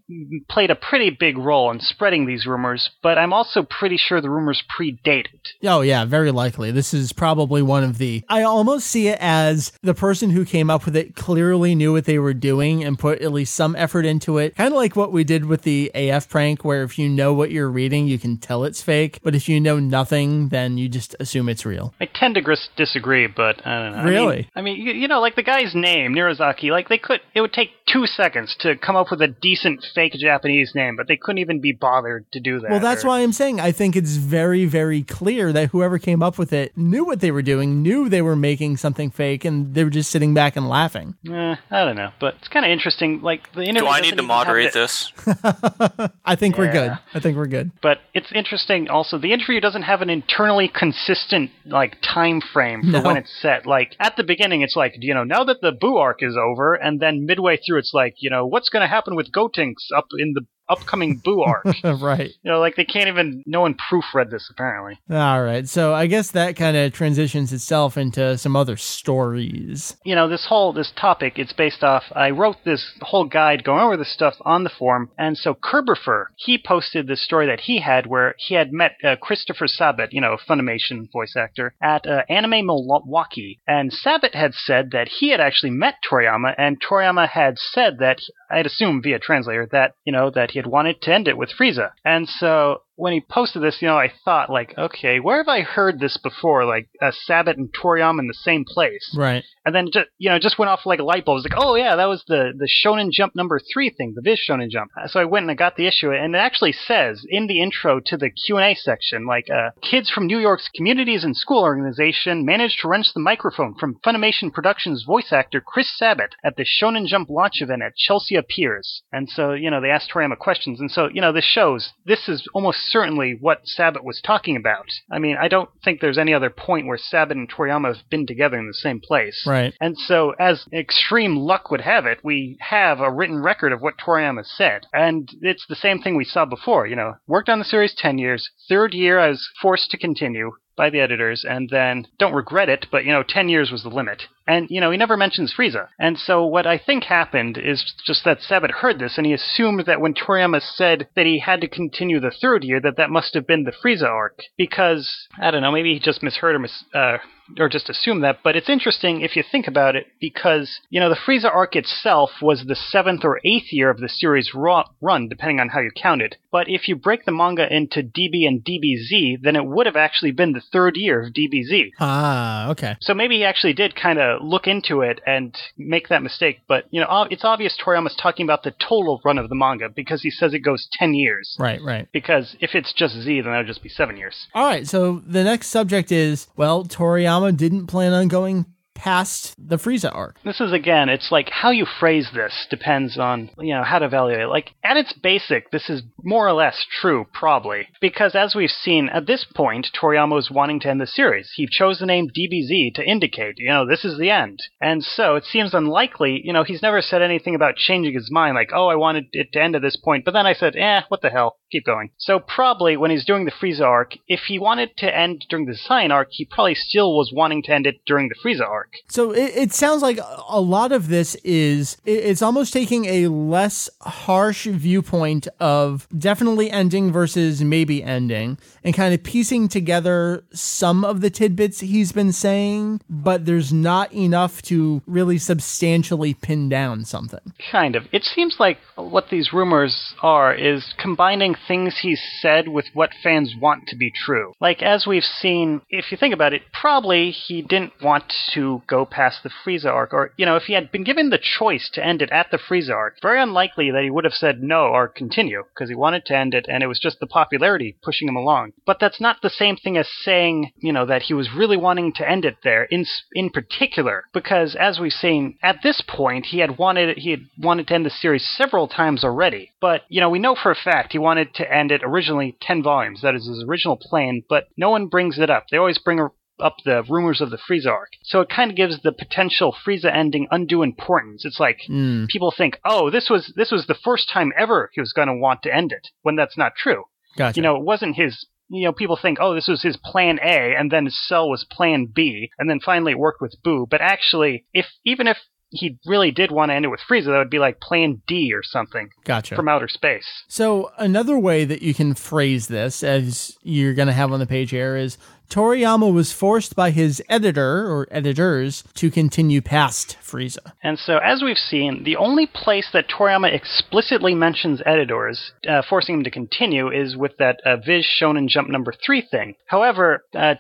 played a pretty big role in spreading these rumors, but I'm also pretty sure the rumors predate it. Oh, yeah, very likely. This is probably one of the. I almost see it as the person who came up with it clearly knew what they were doing and put at least some effort into it. Kind of like what we did with the AF prank, where if you know what you're reading, you can tell it's fake. But if you know nothing, then you just assume it's real. I tend to gris- disagree, but I don't know. Really? I mean, I mean you, you know, like the guy's name, Nirazaki, like they could, it would take two seconds to come up with a decent fake Japanese name, but they couldn't even be bothered to do that. Well, that's that's why I'm saying I think it's very, very clear that whoever came up with it knew what they were doing, knew they were making something fake, and they were just sitting back and laughing. Eh, I don't know, but it's kind of interesting. Like the interview. Do I need to moderate the- this? I think we're good. I think we're good. But it's interesting. Also, the interview doesn't have an internally consistent like time frame for No. when it's set. Like at the beginning, it's like you know now that the Boo arc is over, and then midway through, it's like you know what's going to happen with Gotenks up in the upcoming Boo arc. Right. You know, like they can't even. No one proofread this apparently. All right. So I guess that kind of transitions itself into some other stories. you know this whole this topic it's based off i wrote this whole guide going over this stuff on the forum and so kerberfer he posted this story that he had where he had met uh, christopher sabat you know funimation voice actor at uh, anime milwaukee and sabat had said that he had actually met toriyama and toriyama had said that i'd assume via translator that you know that he had wanted to end it with frieza. And so when he posted this, you know, I thought like, okay, where have I heard this before? Like uh, Sabat and Toriyama in the same place. Right. And then just you know just went off like a light bulb. It was like, oh yeah, that was the the Shonen Jump number three thing, the Viz Shonen Jump. So I went and I got the issue, and it actually says in the intro to the Q and A section, like, uh, kids from New York's Communities and School Organization managed to wrench the microphone from Funimation Productions voice actor Chris Sabat at the Shonen Jump launch event at Chelsea Piers. And so you know they asked Toriyama questions, and so you know this shows this is almost certainly what Sabat was talking about. I mean, I don't think there's any other point where Sabat and Toriyama have been together in the same place. Right. And so, as extreme luck would have it, we have a written record of what Toriyama said. And it's the same thing we saw before. You know, worked on the series 10 years. Third year, I was forced to continue by the editors, and then don't regret it, but, you know, 10 years was the limit. And, you know, he never mentions Frieza. And so what I think happened is just that Sabat heard this, and he assumed that when Toriyama said that he had to continue the third year, that that must have been the Frieza arc. Because, I don't know, maybe he just misheard or mis- uh, or just assume that, but it's interesting if you think about it because, you know, the Frieza arc itself was the seventh or eighth year of the series run, depending on how you count it. But if you break the manga into DB and DBZ, then it would have actually been the third year of DBZ. Ah, okay. So maybe he actually did kind of look into it and make that mistake. But, you know, it's obvious Toriyama's talking about the total run of the manga because he says it goes 10 years. Right, right. Because if it's just Z, then that would just be seven years. All right. So the next subject is well, Toriyama didn't plan on going past the Frieza arc. This is again, it's like how you phrase this depends on, you know, how to evaluate it. Like, at its basic, this is more or less true, probably. Because as we've seen, at this point, Toriyama was wanting to end the series. He chose the name DBZ to indicate, you know, this is the end. And so it seems unlikely, you know, he's never said anything about changing his mind, like, oh, I wanted it to end at this point, but then I said, eh, what the hell, keep going. So probably when he's doing the Frieza arc, if he wanted to end during the Saiyan arc, he probably still was wanting to end it during the Frieza arc. So it, it sounds like a lot of this is it- it's almost taking a less harsh viewpoint of definitely ending versus maybe ending and kind of piecing together some of the tidbits he's been saying, but there's not enough to really substantially pin down something. Kind of. It seems like what these rumors are is combining things he's said with what fans want to be true. Like, as we've seen, if you think about it, probably he didn't want to go past the Frieza arc, or, you know, if he had been given the choice to end it at the Frieza arc, very unlikely that he would have said no or continue, because he wanted to end it, and it was just the popularity pushing him along. But that's not the same thing as saying, you know, that he was really wanting to end it there, in, in particular, because as we've seen, at this point, he had wanted he had wanted to end the series several times already. But you know, we know for a fact he wanted to end it originally ten volumes. That is his original plan. But no one brings it up. They always bring up the rumors of the Frieza arc. So it kind of gives the potential Frieza ending undue importance. It's like Mm, people think, oh, this was this was the first time ever he was going to want to end it, when that's not true. gotcha. You know, it wasn't his. You know, people think, oh, this was his plan A, and then his cell was plan B, and then finally it worked with Boo. But actually, if even if he really did want to end it with Frieza, that would be like plan D or something gotcha. from outer space. So another way that you can phrase this, as you're going to have on the page here, is Toriyama was forced by his editor or editors to continue past Frieza. And so, as we've seen, the only place that Toriyama explicitly mentions editors, uh, forcing him to continue, is with that uh, Viz Shonen Jump number three thing. However, uh,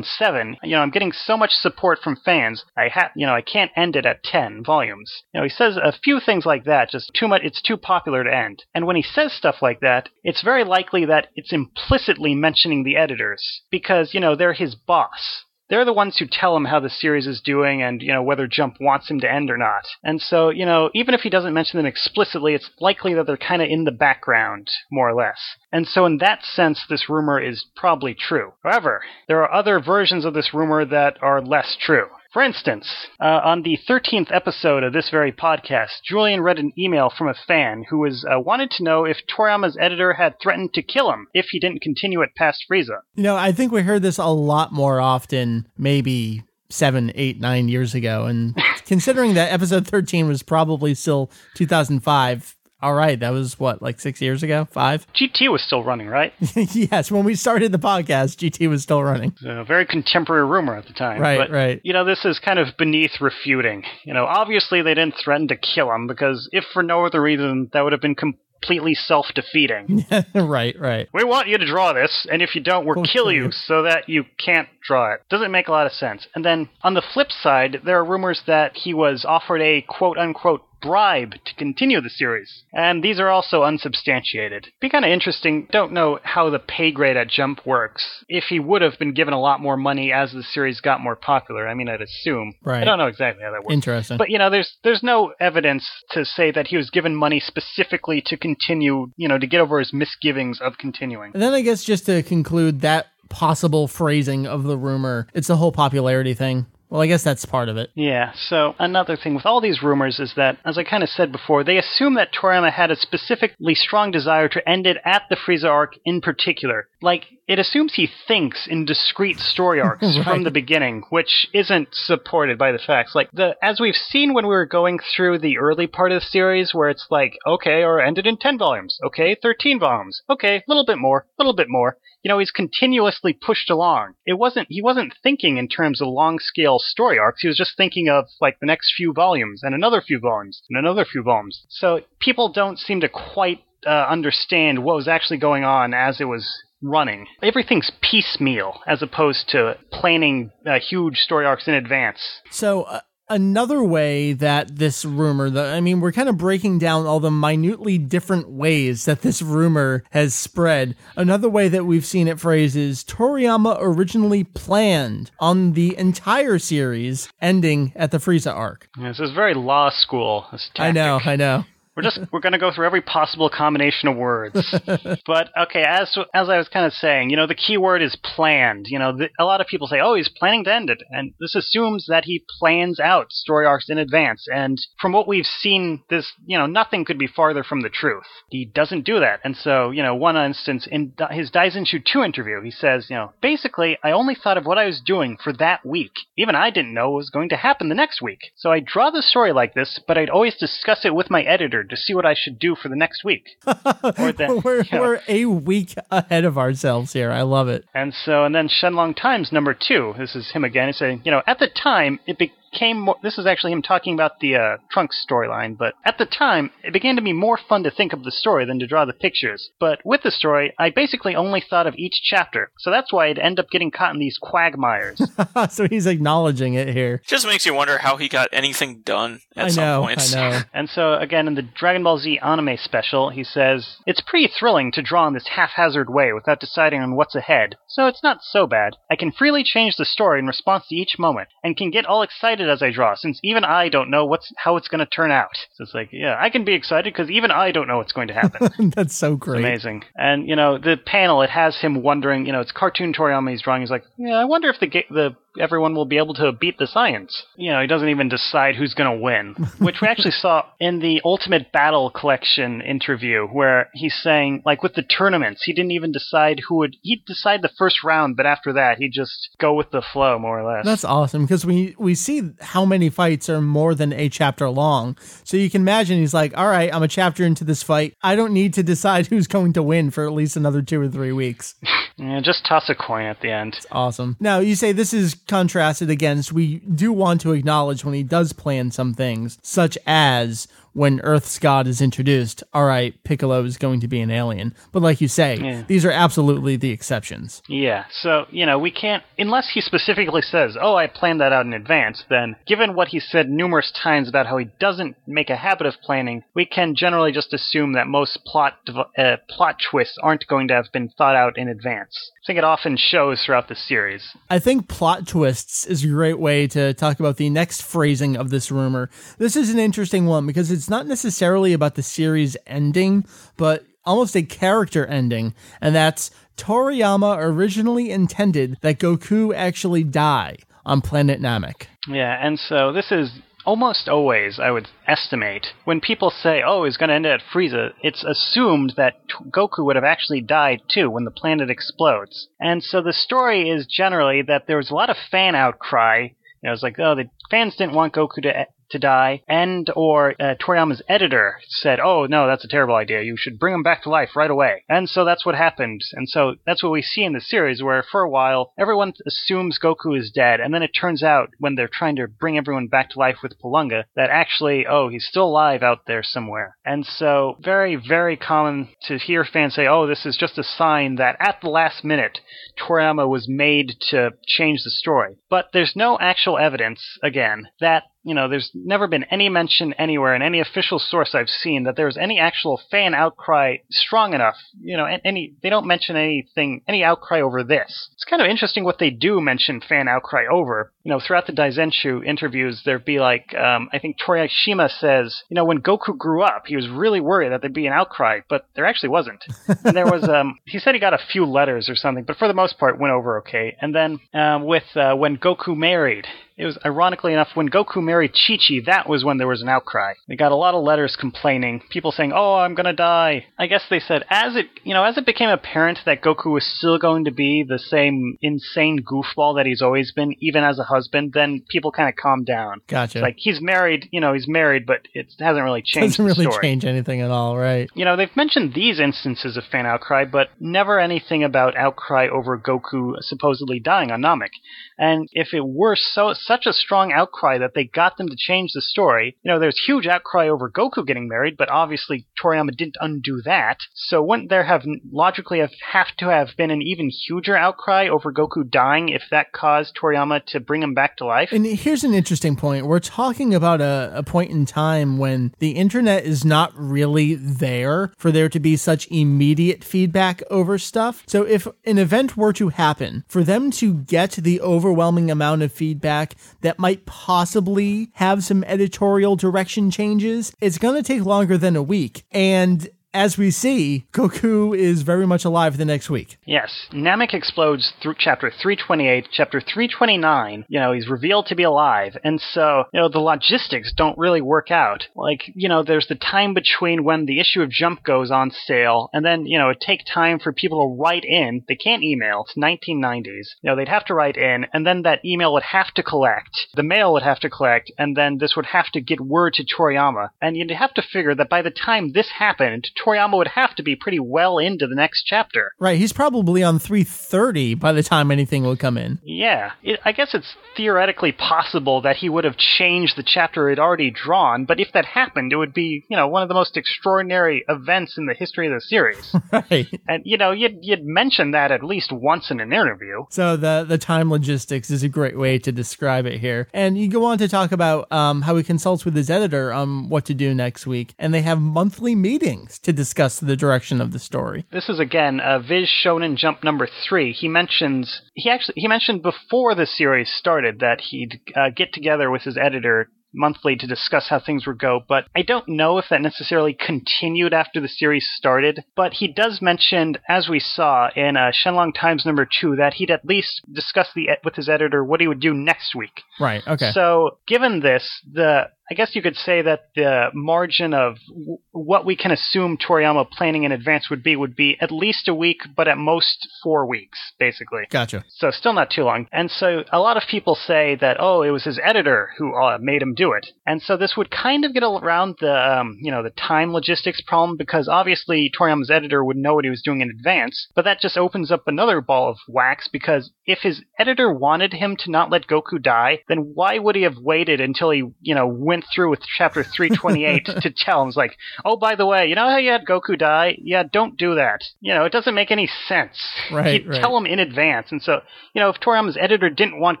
seven, you know, I'm getting so much support from fans. I have, you know, I can't end it at ten volumes. You know, he says a few things like that, just too much. It's too popular to end. And when he says stuff like that, it's very likely that it's implicitly mentioning the editors because you know they're his boss. They're the ones who tell him how the series is doing and, you know, whether Jump wants him to end or not. And so, you know, even if he doesn't mention them explicitly, it's likely that they're kind of in the background, more or less. And so, in that sense, this rumor is probably true. However, there are other versions of this rumor that are less true. For instance, uh, on the 13th episode of this very podcast, Julian read an email from a fan who was uh, wanted to know if Toriyama's editor had threatened to kill him if he didn't continue it past Frieza. You know, I think we heard this a lot more often, maybe seven, eight, nine years ago. And considering that episode 13 was probably still 2005, all right, that was what, like six years ago? Five? GT was still running, right? yes, when we started the podcast, GT was still running. A very contemporary rumor at the time. Right, but, right. You know, this is kind of beneath refuting. You know, obviously they didn't threaten to kill him because if for no other reason, that would have been completely self-defeating. right, right. We want you to draw this, and if you don't, we'll kill you so that you can't draw it. Doesn't make a lot of sense. And then on the flip side, there are rumors that he was offered a quote unquote bribe to continue the series. And these are also unsubstantiated. Be kind of interesting. Don't know how the pay grade at Jump works. If he would have been given a lot more money as the series got more popular, I mean, I'd assume. Right. I don't know exactly how that works. Interesting. But you know, there's there's no evidence to say that he was given money specifically to continue, you know, to get over his misgivings of continuing. And then I guess just to conclude that possible phrasing of the rumor, it's the whole popularity thing. Well, I guess that's part of it. Yeah, so another thing with all these rumors is that, as I kind of said before, they assume that Toriyama had a specifically strong desire to end it at the Frieza arc in particular. Like, it assumes he thinks in discrete story arcs Right. from the beginning, which isn't supported by the facts. Like, the as we've seen when we were going through the early part of the series, where it's like, okay, or ended in 10 volumes, okay, 13 volumes, okay, a little bit more, a little bit more you know, he's continuously pushed along. It wasn't, he wasn't thinking in terms of long scale story arcs. He was just thinking of like the next few volumes and another few volumes and another few volumes. So people don't seem to quite uh, understand what was actually going on as it was running. Everything's piecemeal as opposed to planning uh, huge story arcs in advance. So, uh, another way that this rumor, the, I mean, we're kind of breaking down all the minutely different ways that this rumor has spread. Another way that we've seen it phrased is Toriyama originally planned on the entire series ending at the Frieza arc. Yeah, This is very law school. This I know. I know. We're just we're going to go through every possible combination of words. but okay, as as I was kind of saying, you know, the key word is planned. You know, the, a lot of people say, "Oh, he's planning to end it," and this assumes that he plans out story arcs in advance. And from what we've seen, this you know, nothing could be farther from the truth. He doesn't do that. And so, you know, one instance in his Daizenshuu 2 interview, he says, you know, basically, I only thought of what I was doing for that week. Even I didn't know what was going to happen the next week. So I draw the story like this, but I'd always discuss it with my editor to see what I should do for the next week. that, we're, you know. we're a week ahead of ourselves here. I love it. And so, and then Shenlong Times number two. This is him again. He's saying, you know, at the time, it became more. This is actually him talking about the uh, Trunks storyline. But at the time, it began to be more fun to think of the story than to draw the pictures. But with the story, I basically only thought of each chapter. So that's why I'd end up getting caught in these quagmires. so he's acknowledging it here. Just makes you wonder how he got anything done at I some know, points. I know. And so, again, in the Dragon Ball Z anime special, he says, It's pretty thrilling to draw in this haphazard way without deciding on what's ahead, so it's not so bad. I can freely change the story in response to each moment, and can get all excited as I draw, since even I don't know what's how it's going to turn out. So it's like, yeah, I can be excited because even I don't know what's going to happen. That's so great. Amazing. And, you know, the panel, it has him wondering, you know, it's cartoon Toriyama he's drawing. He's like, yeah, I wonder if the, ga- the everyone will be able to beat the Saiyans. You know, he doesn't even decide who's going to win, which we actually saw in the Ultimate Battle Collection interview where he's saying, like with the tournaments, he didn't even decide who would, he'd decide the first round, but after that, he'd just go with the flow, more or less. That's awesome because we we see how many fights are more than a chapter long. So you can imagine he's like, "All right, I'm a chapter into this fight. I don't need to decide who's going to win for at least another 2 or 3 weeks." Yeah, just toss a coin at the end. Awesome. Now, you say this is contrasted against, we do want to acknowledge when he does plan some things, such as when Earth's God is introduced, all right, Piccolo is going to be an alien. But like you say, Yeah. these are absolutely the exceptions. Yeah, so, you know, we can't, unless he specifically says, oh, I planned that out in advance, then, given what he said numerous times about how he doesn't make a habit of planning, we can generally just assume that most plot, uh, plot twists aren't going to have been thought out in advance. I think it often shows throughout the series. I think plot twists is a great way to talk about the next phrasing of this rumor. This is an interesting one because it's not necessarily about the series ending, but almost a character ending, and that's Toriyama originally intended that Goku actually die on planet Namek. Yeah, and so this is almost always, I would estimate, when people say, oh, he's going to end it at Frieza, it's assumed that T- Goku would have actually died too when the planet explodes. And so the story is generally that there was a lot of fan outcry. You know, it's like, oh, the fans didn't want Goku to to die, and or uh, Toriyama's editor said, "Oh no, that's a terrible idea. You should bring him back to life right away." And so that's what happened. And so that's what we see in the series, where for a while everyone assumes Goku is dead, and then it turns out when they're trying to bring everyone back to life with Porunga, that actually, oh, he's still alive out there somewhere. And so very, very common to hear fans say, "Oh, this is just a sign that at the last minute Toriyama was made to change the story." But there's no actual evidence, again, that you know, there's never been any mention anywhere in any official source I've seen that there's any actual fan outcry strong enough. You know, any they don't mention anything, any outcry over this. It's kind of interesting what they do mention fan outcry over. You know, throughout the Daizenshuu interviews, there'd be like, um, I think Toriyashima says, you know, when Goku grew up, he was really worried that there'd be an outcry, but there actually wasn't. and there was, um, he said he got a few letters or something, but for the most part, went over okay. And then um, with uh, when Goku married, it was ironically enough when Goku married Chi Chi, that was when there was an outcry. They got a lot of letters complaining, people saying, "Oh, I'm gonna die." I guess they said as it, you know, as it became apparent that Goku was still going to be the same insane goofball that he's always been, even as a husband, then people kind of calmed down. Gotcha. Like he's married, you know, he's married, but it hasn't really changed Doesn't really story. change anything at all, right? You know, they've mentioned these instances of fan outcry, but never anything about outcry over Goku supposedly dying on Namek. And if it were so such a strong outcry that they got them to change the story, you know, there's huge outcry over Goku getting married, but obviously Toriyama didn't undo that. So wouldn't there have logically have, have to have been an even huger outcry over Goku dying if that caused Toriyama to bring him back to life? And here's an interesting point. We're talking about a, a point in time when the internet is not really there for there to be such immediate feedback over stuff. So if an event were to happen, for them to get the overwhelming amount of feedback that might possibly have some editorial direction changes, it's going to take longer than a week. And as we see, Goku is very much alive the next week. Yes, Namek explodes through chapter 328. Chapter 329, you know, he's revealed to be alive, and so, you know, the logistics don't really work out. Like, you know, there's the time between when the issue of Jump goes on sale, and then, you know, it take time for people to write in. They can't email. It's 1990s. You know, they'd have to write in, and then that email would have to collect. The mail would have to collect, and then this would have to get word to Toriyama. And you'd have to figure that by the time this happened, Toriyama would have to be pretty well into the next chapter. Right, he's probably on 330 by the time anything will come in. Yeah, it, I guess it's theoretically possible that he would have changed the chapter he'd already drawn, but if that happened, it would be, you know, one of the most extraordinary events in the history of the series. Right. and, you know, you'd, you'd mention that at least once in an interview. So the the time logistics is a great way to describe it here. And you go on to talk about um, how he consults with his editor on what to do next week, and they have monthly meetings to discuss the direction of the story. This is again uh, Viz Shonen Jump number three. He mentions he actually he mentioned before the series started that he'd uh, get together with his editor monthly to discuss how things would go, but I don't know if that necessarily continued after the series started. But he does mention, as we saw in uh, Shenlong Times number two, that he'd at least discuss the with his editor what he would do next week. Right. Okay. So, given this, the I guess you could say that the margin of w- what we can assume Toriyama planning in advance would be would be at least a week, but at most four weeks, basically. Gotcha. So still not too long. And so a lot of people say that oh, it was his editor who uh, made him do it. And so this would kind of get around the um, you know the time logistics problem because obviously Toriyama's editor would know what he was doing in advance, but that just opens up another ball of wax because if his editor wanted him to not let Goku die, then why would he have waited until he you know went through with chapter 328 to tell him like oh by the way you know how you had Goku die? Yeah don't do that. You know it doesn't make any sense. Right, right. tell him in advance and so you know if Toriyama's editor didn't want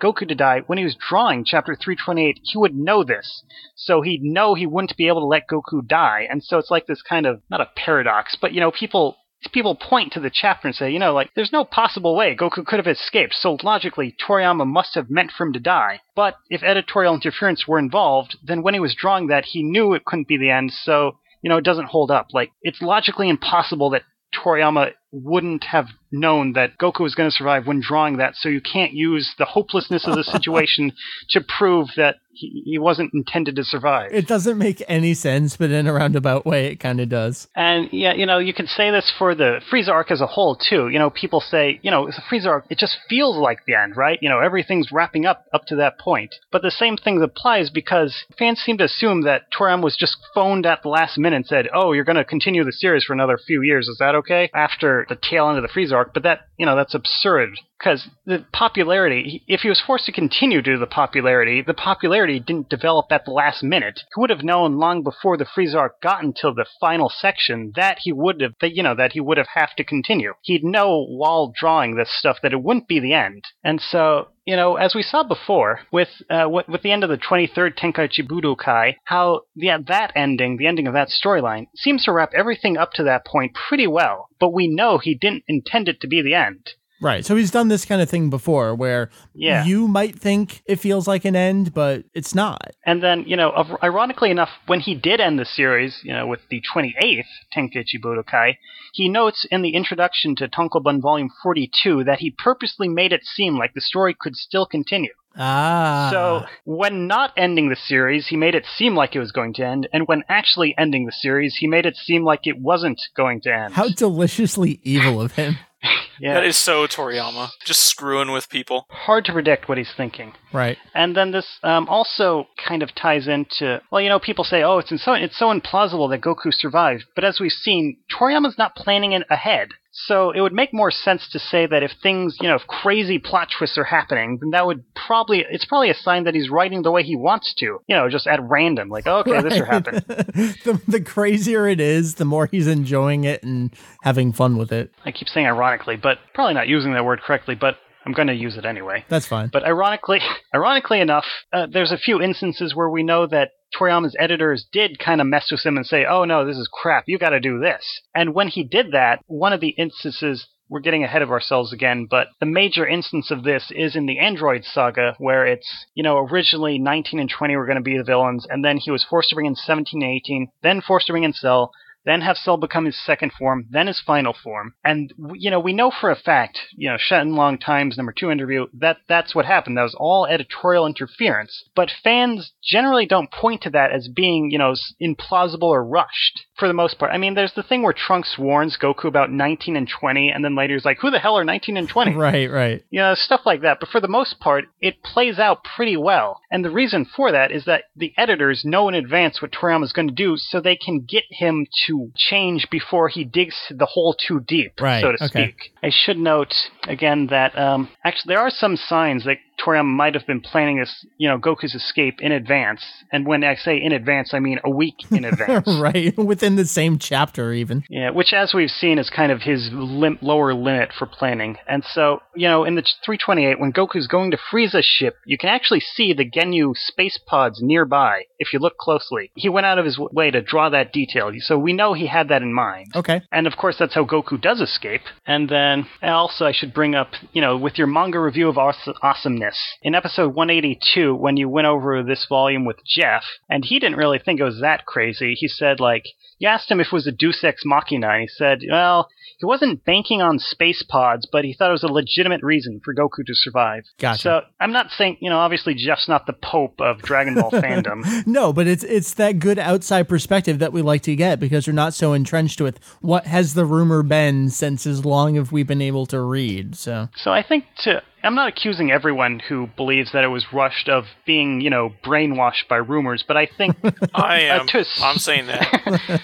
Goku to die when he was drawing chapter 328 he would know this. So he'd know he wouldn't be able to let Goku die and so it's like this kind of not a paradox but you know people people point to the chapter and say, you know, like, there's no possible way Goku could have escaped, so logically, Toriyama must have meant for him to die. But if editorial interference were involved, then when he was drawing that, he knew it couldn't be the end, so, you know, it doesn't hold up. Like, it's logically impossible that Toriyama wouldn't have known that Goku was going to survive when drawing that, so you can't use the hopelessness of the situation to prove that he, he wasn't intended to survive. It doesn't make any sense, but in a roundabout way, it kind of does. And yeah, you know, you can say this for the Frieza arc as a whole too. You know, people say, you know, the Frieza arc, it just feels like the end, right? You know, everything's wrapping up up to that point. But the same thing applies because fans seem to assume that Toriyama was just phoned at the last minute and said, "Oh, you're going to continue the series for another few years. Is that okay?" After the tail end of the Frieza arc, but that, you know, that's absurd because the popularity, if he was forced to continue due to the popularity, the popularity didn't develop at the last minute. He would have known long before the Frieza arc got until the final section that he would have, that, you know, that he would have have to continue. He'd know while drawing this stuff that it wouldn't be the end. And so, you know, as we saw before with uh, with, with the end of the 23rd Tenkaichi Budokai, how yeah, that ending, the ending of that storyline, seems to wrap everything up to that point pretty well. But we know he didn't intend it to be the end. Right. So he's done this kind of thing before where Yeah. you might think it feels like an end, but it's not. And then, you know, ironically enough, when he did end the series, you know, with the 28th Tenkaichi Budokai, he notes in the introduction to Tankobon Volume 42 that he purposely made it seem like the story could still continue. Ah. So, when not ending the series, he made it seem like it was going to end, and when actually ending the series, he made it seem like it wasn't going to end. how deliciously evil of him. yeah. That is so Toriyama. Just screwing with people. hard to predict what he's thinking. Right. And then this um, also kind of ties into well, you know, people say, "Oh, it's so it's so implausible that Goku survived," but as we've seen, Toriyama's not planning it ahead. So it would make more sense to say that if things, you know, if crazy plot twists are happening, then that would probably it's probably a sign that he's writing the way he wants to. You know, just at random, like, oh, okay, this will happen. the, the crazier it is, the more he's enjoying it and having fun with it. I keep saying ironically, but probably not using that word correctly, but I'm going to use it anyway. That's fine. But ironically, ironically enough, uh, there's a few instances where we know that Toriyama's editors did kind of mess with him and say, "Oh no, this is crap. You got to do this." And when he did that, one of the instances we're getting ahead of ourselves again, but the major instance of this is in the Android saga, where it's, you know, originally 19 and 20 were going to be the villains, and then he was forced to bring in 17 and 18, then forced to bring in Cell, then have Cell become his second form, then his final form. And, you know, we know for a fact, you know, Shenlong Times number two interview, that that's what happened. That was all editorial interference. But fans generally don't point to that as being, you know, implausible or rushed, for the most part. I mean, there's the thing where Trunks warns Goku about 19 and 20, and then later he's like, who the hell are 19 and 20? right, right. you know, stuff like that. But for the most part, it plays out pretty well. And the reason for that is that the editors know in advance what Toriyama's going to do, so they can get him to change before he digs the hole too deep, Right, so to okay. speak. I should note again that um, actually there are some signs that Toriyama might have been planning this, you know, Goku's escape in advance. And when I say in advance, I mean a week in advance. right. Within the same chapter, even. Yeah, which, as we've seen, is kind of his lim- lower limit for planning. And so, you know, in the 328, when Goku's going to Frieza's ship, you can actually see the Ginyu space pods nearby if you look closely. He went out of his way to draw that detail, so we know he had that in mind. Okay. And of course, that's how Goku does escape. And then, also, I should should bring up, you know, with your manga review of awesomeness in episode 182 when you went over this volume with Jeff, and he didn't really think it was that crazy. He said like you asked him if it was a Deus Ex Machina, and he said, well, he wasn't banking on space pods, but he thought it was a legitimate reason for Goku to survive. Gotcha. So I'm not saying, you know, obviously Jeff's not the pope of Dragon Ball fandom. No, but it's it's that good outside perspective that we like to get because we're not so entrenched with what has the rumor been since as long as we've been able to read. So So I think to I'm not accusing everyone who believes that it was rushed of being, you know, brainwashed by rumors, but I think I uh, am. to a s- I'm saying that.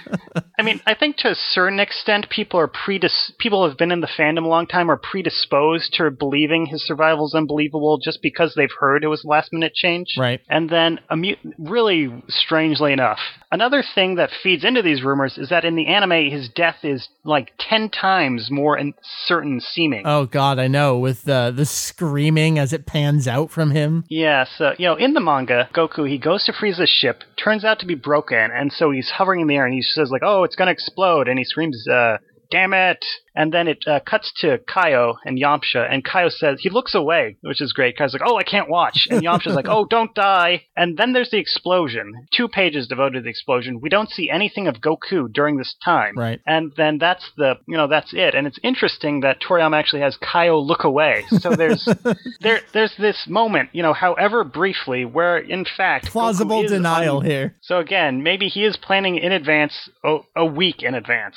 I mean, I think to a certain extent, people are predis- people who have been in the fandom a long time are predisposed to believing his survival is unbelievable just because they've heard it was last minute change. Right. And then, really strangely enough, another thing that feeds into these rumors is that in the anime, his death is like ten times more certain seeming. oh god, I know with uh, the screaming as it pans out from him. Yeah, so, you know, in the manga, Goku, he goes to freeze Frieza's ship, turns out to be broken, and so he's hovering in the air and he says, like, oh, it's gonna explode, and he screams, uh, damn it! And then it uh, cuts to Kaio and Yamcha, and Kaio says, he looks away, which is great. Kaio's like, oh, I can't watch. And Yamcha's like, oh, don't die. And then there's the explosion. Two pages devoted to the explosion. We don't see anything of Goku during this time. Right. And then that's the, you know, that's it. And it's interesting that Toriyama actually has Kaio look away. So there's, there, there's this moment, you know, however briefly, where in fact, Plausible denial un- here. So again, maybe he is planning in advance, a, a week in advance,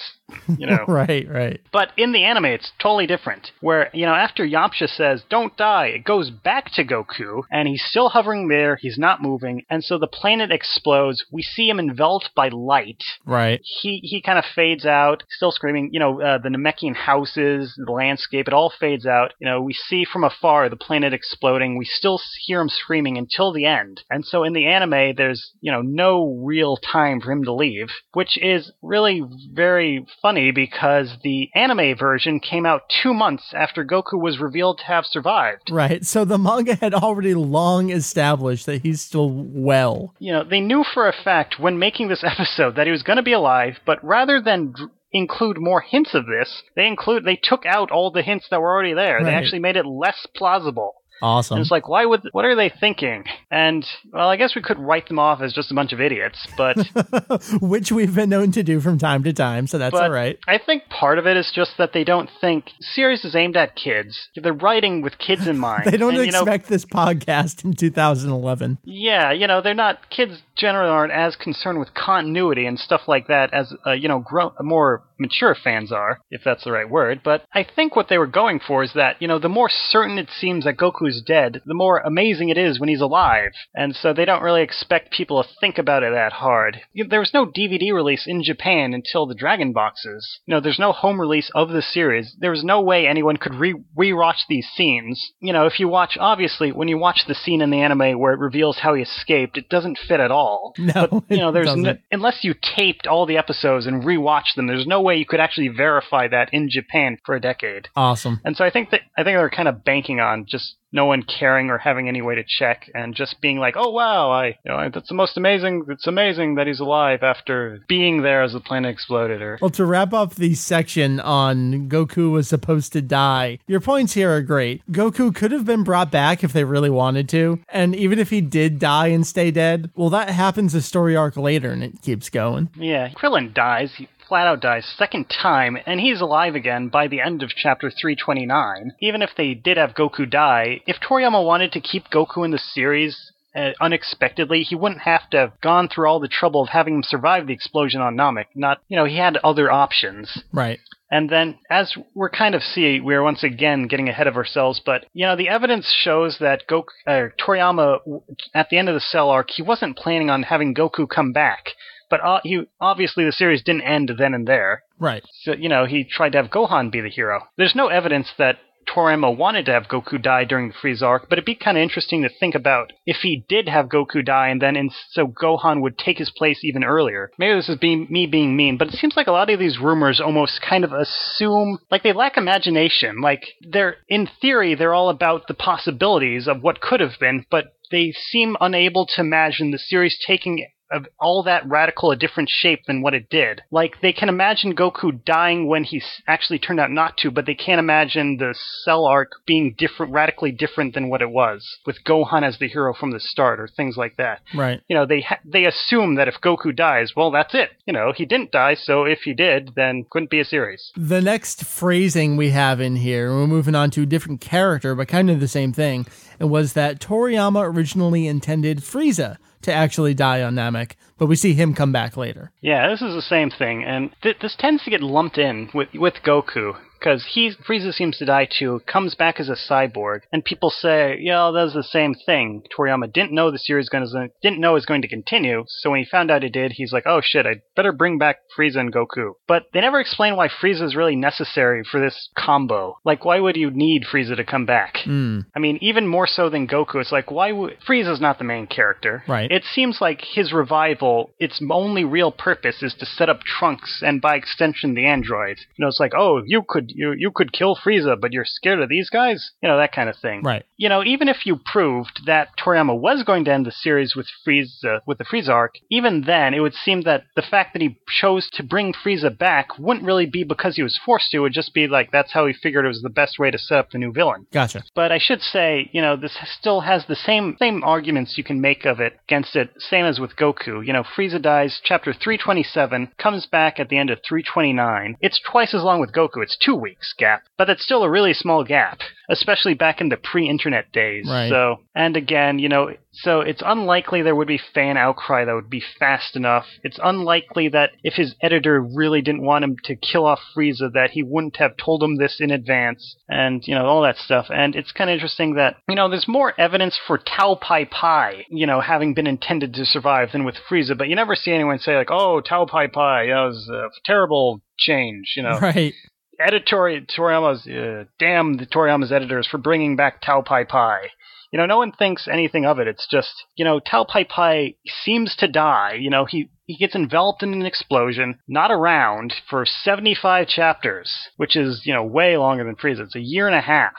you know. Right, right. But in the anime, it's totally different. Where, you know, after Yamcha says, don't die, it goes back to Goku, and he's still hovering there, he's not moving, and so the planet explodes. We see him enveloped by light. Right. He, he kind of fades out, still screaming, you know, uh, the Namekian houses, the landscape, it all fades out. You know, we see from afar the planet exploding, we still hear him screaming until the end. And so in the anime, there's, you know, no real time for him to leave, which is really very funny because the anime version came out two months after Goku was revealed to have survived. Right. So the manga had already long established that he's still well. You know, they knew for a fact when making this episode that he was going to be alive, but rather than dr- include more hints of this, they include they took out all the hints that were already there. They actually made it less plausible. And Awesome. it's like, why would? What are they thinking? And well, I guess we could write them off as just a bunch of idiots, but Which we've been known to do from time to time, so that's all right. I think part of it is just that they don't think series is aimed at kids. They're writing with kids in mind. They don't and, you know, expect this podcast in 2011. Yeah, you know, they're not kids generally aren't as concerned with continuity and stuff like that as uh, you know, grown, more mature fans are, if that's the right word. But I think what they were going for is that you know, the more certain it seems that Goku's dead, the more amazing it is when he's alive, and so they don't really expect people to think about it that hard. You- There was no DVD release in Japan until the Dragon boxes. You know, there's no home release of the series. There was no way anyone could re-watch these scenes. You know, if you watch, obviously, when you watch the scene in the anime where it reveals how he escaped, it doesn't fit at all. No, But, you know, there's no, unless you taped all the episodes and re-watched them, there's no way you could actually verify that in Japan for a decade. Awesome. And so I think that I think they're kind of banking on just no one caring or having any way to check and just being like, "Oh wow, I you know, that's the most amazing. It's amazing that he's alive after being there as the planet exploded." Or Well, to wrap up the section on Goku was supposed to die, your points here are great. Goku could have been brought back if they really wanted to, and even if he did die and stay dead, well, that happens a story arc later and it keeps going. yeah, Krillin dies. He flat out dies second time, and he's alive again by the end of chapter 329. Even if they did have Goku die, if Toriyama wanted to keep Goku in the series. Uh, unexpectedly, he wouldn't have to have gone through all the trouble of having him survive the explosion on Namek. Not, you know, he had other options. Right. And then, as we're kind of see, we're once again getting ahead of ourselves. But you know, the evidence shows that Goku, uh, Toriyama, at the end of the Cell arc, he wasn't planning on having Goku come back. But uh, he obviously the series didn't end then and there. Right. So you know, he tried to have Gohan be the hero. There's no evidence that Toriyama wanted to have Goku die during the Frieza arc, but it'd be kind of interesting to think about if he did have Goku die, and then in, so Gohan would take his place even earlier. Maybe this is being, me being mean, but it seems like a lot of these rumors almost kind of assume, like they lack imagination. Like they're, in theory, they're all about the possibilities of what could have been, but they seem unable to imagine the series taking of all that radical a different shape than what it did. Like they can imagine Goku dying when he actually turned out not to, but they can't imagine the Cell arc being different, radically different than what it was, with Gohan as the hero from the start, or things like that. Right. You know, they ha- they assume that if Goku dies, well, that's it. You know, he didn't die, so if he did, then couldn't be a series. The next phrasing we have in here, we're moving on to a different character, but kind of the same thing. It was that Toriyama originally intended Frieza to actually die on Namek, but we see him come back later. Yeah, this is the same thing, and th- this tends to get lumped in with with Goku because he Frieza seems to die too, comes back as a cyborg, and people say, "Yeah, that's the same thing." Toriyama didn't know the series going to didn't know it was going to continue, so when he found out it did, he's like, "Oh shit, I better bring back Frieza and Goku." But they never explain why Frieza is really necessary for this combo. Like, why would you need Frieza to come back? Hmm. I mean, even more so than Goku, it's like, why would Frieza's not the main character? Right. It seems like his revival, its only real purpose is to set up Trunks and by extension the androids. You know, it's like, oh, you could you you could kill Frieza, but you're scared of these guys? You know, that kind of thing. Right. You know, even if you proved that Toriyama was going to end the series with Frieza with the Frieza arc, even then it would seem that the fact that he chose to bring Frieza back wouldn't really be because he was forced to, it would just be like that's how he figured it was the best way to set up the new villain. Gotcha. But I should say, you know, this still has the same same arguments you can make of it against it, same as with Goku. You know, Frieza dies, chapter 327, comes back at the end of 329. It's twice as long with Goku. It's two weeks gap, but that's still a really small gap, especially back in the pre-internet days. Right. So, and again, you know, so it's unlikely there would be fan outcry that would be fast enough. It's unlikely that if his editor really didn't want him to kill off Frieza, that he wouldn't have told him this in advance, and you know all that stuff. And it's kind of interesting that you know there's more evidence for Tao Pai Pai, you know, having been intended to survive than with Frieza, but you never see anyone say like, "Oh, Tao Pai Pai, that was a terrible change," you know Right. Editorial Toriyama's uh, damn the Toriyama's editors for bringing back Tao Pai Pai. You know, no one thinks anything of it. It's just, you know, Tao Pai Pai seems to die. You know, he he gets enveloped in an explosion, not around for 75 chapters, which is, you know, way longer than Frieza. It's a year and a half.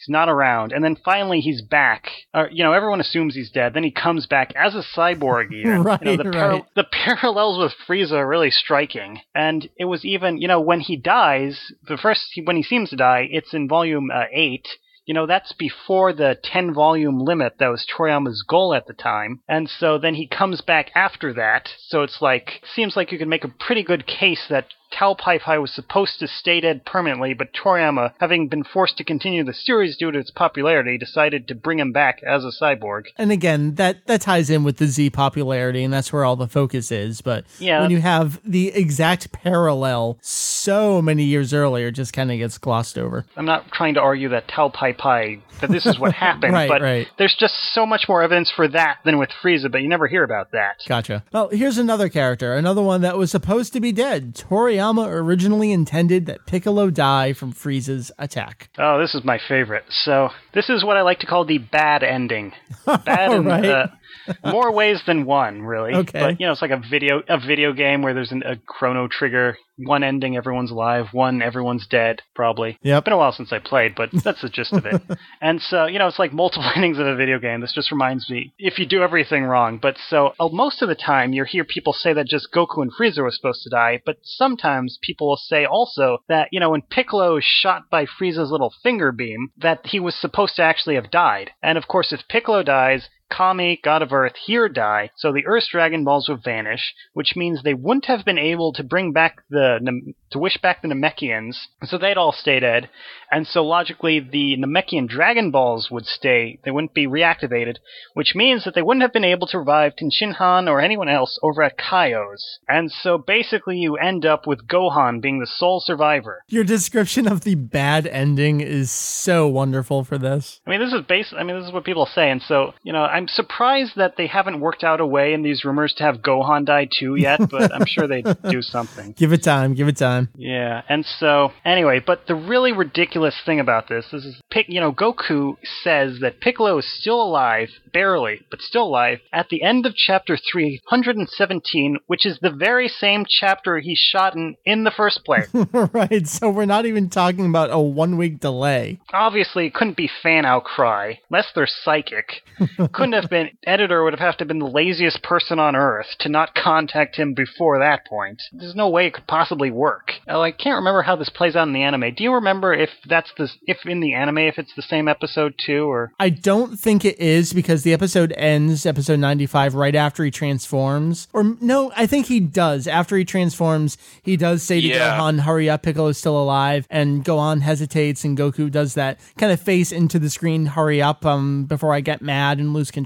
He's not around, and then finally he's back. Uh, you know, everyone assumes he's dead. Then he comes back as a cyborg. Even Right, you know, the, right. the parallels with Frieza are really striking. And it was even, you know, when he dies, the first when he seems to die, it's in volume uh, eight. You know, that's before the 10 volume limit that was Toriyama's goal at the time. And so then he comes back after that. So it's like, seems like you can make a pretty good case that Pai Pai was supposed to stay dead permanently, but Toriyama, having been forced to continue the series due to its popularity, decided to bring him back as a cyborg. And again, that that ties in with the Z popularity, and that's where all the focus is. But Yeah. when you have the exact parallel so many years earlier, it just kind of gets glossed over. I'm not trying to argue that Tao Pai Pai, that this is what happened, Right, but right. there's just so much more evidence for that than with Frieza, but you never hear about that. Gotcha. Well, here's another character, another one that was supposed to be dead. Toriyama originally intended that Piccolo die from Frieza's attack. Oh, this is my favorite. So, this is what I like to call the bad ending. Bad Right. uh, more ways than one, really. Okay. But you know, it's like a video a video game where there's an, a chrono trigger. One ending, everyone's alive. One, everyone's dead. Probably. Yeah. It's been a while since I played, but that's the gist of it. and so, you know, it's like multiple endings of a video game. This just reminds me if you do everything wrong. But so, uh, most of the time, you hear people say that just Goku and Frieza were supposed to die. But sometimes people will say also that you know when Piccolo is shot by Frieza's little finger beam, that he was supposed to actually have died. And of course, if Piccolo dies, Kami, God of Earth, here die, so the Earth's Dragon Balls would vanish, which means they wouldn't have been able to bring back the to wish back the Namekians, so they'd all stay dead, and so logically the Namekian Dragon Balls would stay, they wouldn't be reactivated, which means that they wouldn't have been able to revive Tenshinhan or anyone else over at Kaio's, and so basically you end up with Gohan being the sole survivor. Your description of the bad ending is so wonderful for this. I mean, this is base. I mean, this is what people say, and so you know, I'm surprised that they haven't worked out a way in these rumors to have Gohan die too yet. But I'm sure they do something. Give it time, give it time. Yeah, and so anyway, but the really ridiculous thing about this, this is, Pic- you know, Goku says that Piccolo is still alive, barely, but still alive, at the end of chapter 317, which is the very same chapter he shot in in the first place. right, so we're not even talking about a one week delay. Obviously, it couldn't be fan outcry, unless they're psychic. couldn't wouldn't have been editor would have had to have been the laziest person on earth to not contact him before that point. There's no way it could possibly work. Oh, I can't remember how this plays out in the anime. Do you remember if that's the if in the anime if it's the same episode too or I don't think it is because the episode ends, episode 95, right after he transforms. Or no, I think he does. After he transforms, he does say to Yeah. Gohan, hurry up, Piccolo's still alive. And Gohan hesitates and Goku does that kind of face into the screen, hurry up, um, before I get mad and lose control.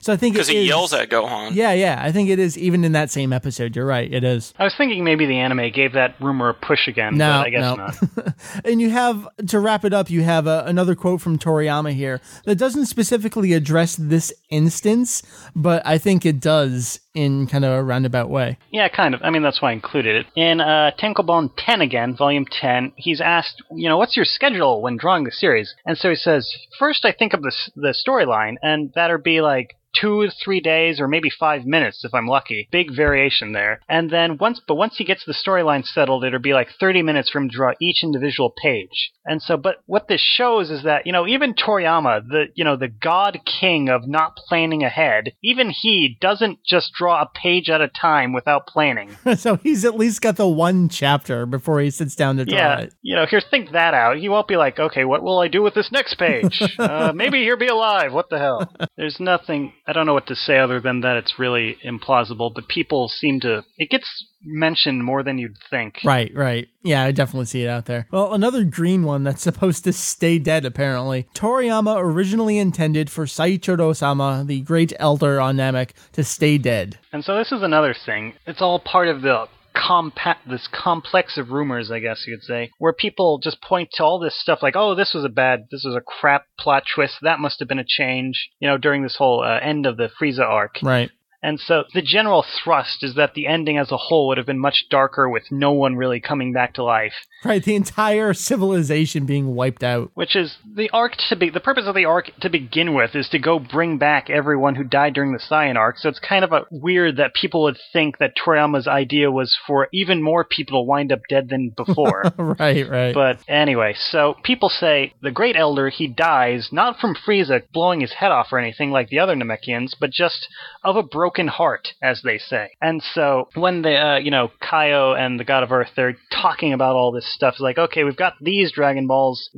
So I think Because he is- yells at Gohan. Yeah, yeah. I think it is even in that same episode. You're right. It is. I was thinking maybe the anime gave that rumor a push again, No, but I guess no. not. And you have, to wrap it up, you have uh, another quote from Toriyama here that doesn't specifically address this instance, but I think it does in kind of a roundabout way. Yeah, kind of. I mean, that's why I included it. In uh, Tankobon 10 again, Volume 10, he's asked, you know, what's your schedule when drawing the series? And so he says, first I think of the, the storyline, and that'd be like two to three days or maybe five minutes if I'm lucky. Big variation there. And then once, but once he gets the storyline settled, it'll be like 30 minutes for him to draw each individual page. And so, but what this shows is that, you know, even Toriyama, the, you know, the god king of not planning ahead, even he doesn't just draw a page at a time without planning. so he's at least got the one chapter before he sits down to draw Yeah, it. you know, here, think that out. He won't be like, okay, what will I do with this next page? uh, maybe he'll be alive. What the hell? There's nothing, I don't know what to say other than that it's really implausible, but people seem to, it gets mentioned more than you'd think. Right, right. Yeah, I definitely see it out there. Well, another green one that's supposed to stay dead, apparently. Toriyama originally intended for Saichoro sama, the great elder on Namek, to stay dead. And so this is another thing. It's all part of the compact this complex of rumors, I guess you could say, where people just point to all this stuff like, "Oh, this was a bad, this was a crap plot twist. That must have been a change." You know, during this whole uh, end of the Frieza arc. Right. And so the general thrust is that the ending as a whole would have been much darker with no one really coming back to life. Right, the entire civilization being wiped out. Which is the arc to be the purpose of the arc to begin with is to go bring back everyone who died during the Saiyan arc. So it's kind of a weird that people would think that Toriyama's idea was for even more people to wind up dead than before. Right, right. But anyway, so people say the Great Elder he dies not from Frieza blowing his head off or anything like the other Namekians, but just of a broken heart, as they say. And so when the uh, you know Kaio and the God of Earth they're talking about all this stuff, like okay, we've got these Dragon Balls,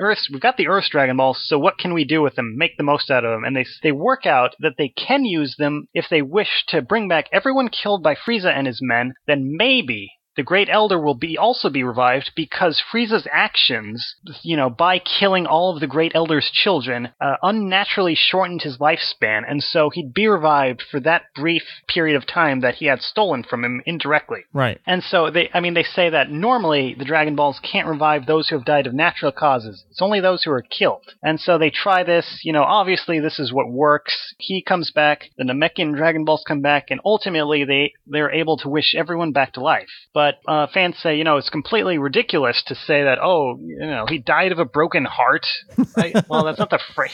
Earth, we've got the Earth's Dragon Balls, so what can we do with them? Make the most out of them. And they they work out that they can use them if they wish to bring back everyone killed by Frieza and his men. Then maybe the Great Elder will be also be revived because Frieza's actions, you know, by killing all of the Great Elder's children, uh, unnaturally shortened his lifespan, and so he'd be revived for that brief period of time that he had stolen from him indirectly. right. And so they, I mean, they say that normally the Dragon Balls can't revive those who have died of natural causes. It's only those who are killed. And so they try this. You know, obviously this is what works. He comes back, the Namekian Dragon Balls come back, and ultimately they they're able to wish everyone back to life. But uh, fans say, you know, it's completely ridiculous to say that. Oh, you know, he died of a broken heart. I, well, that's not the phrase.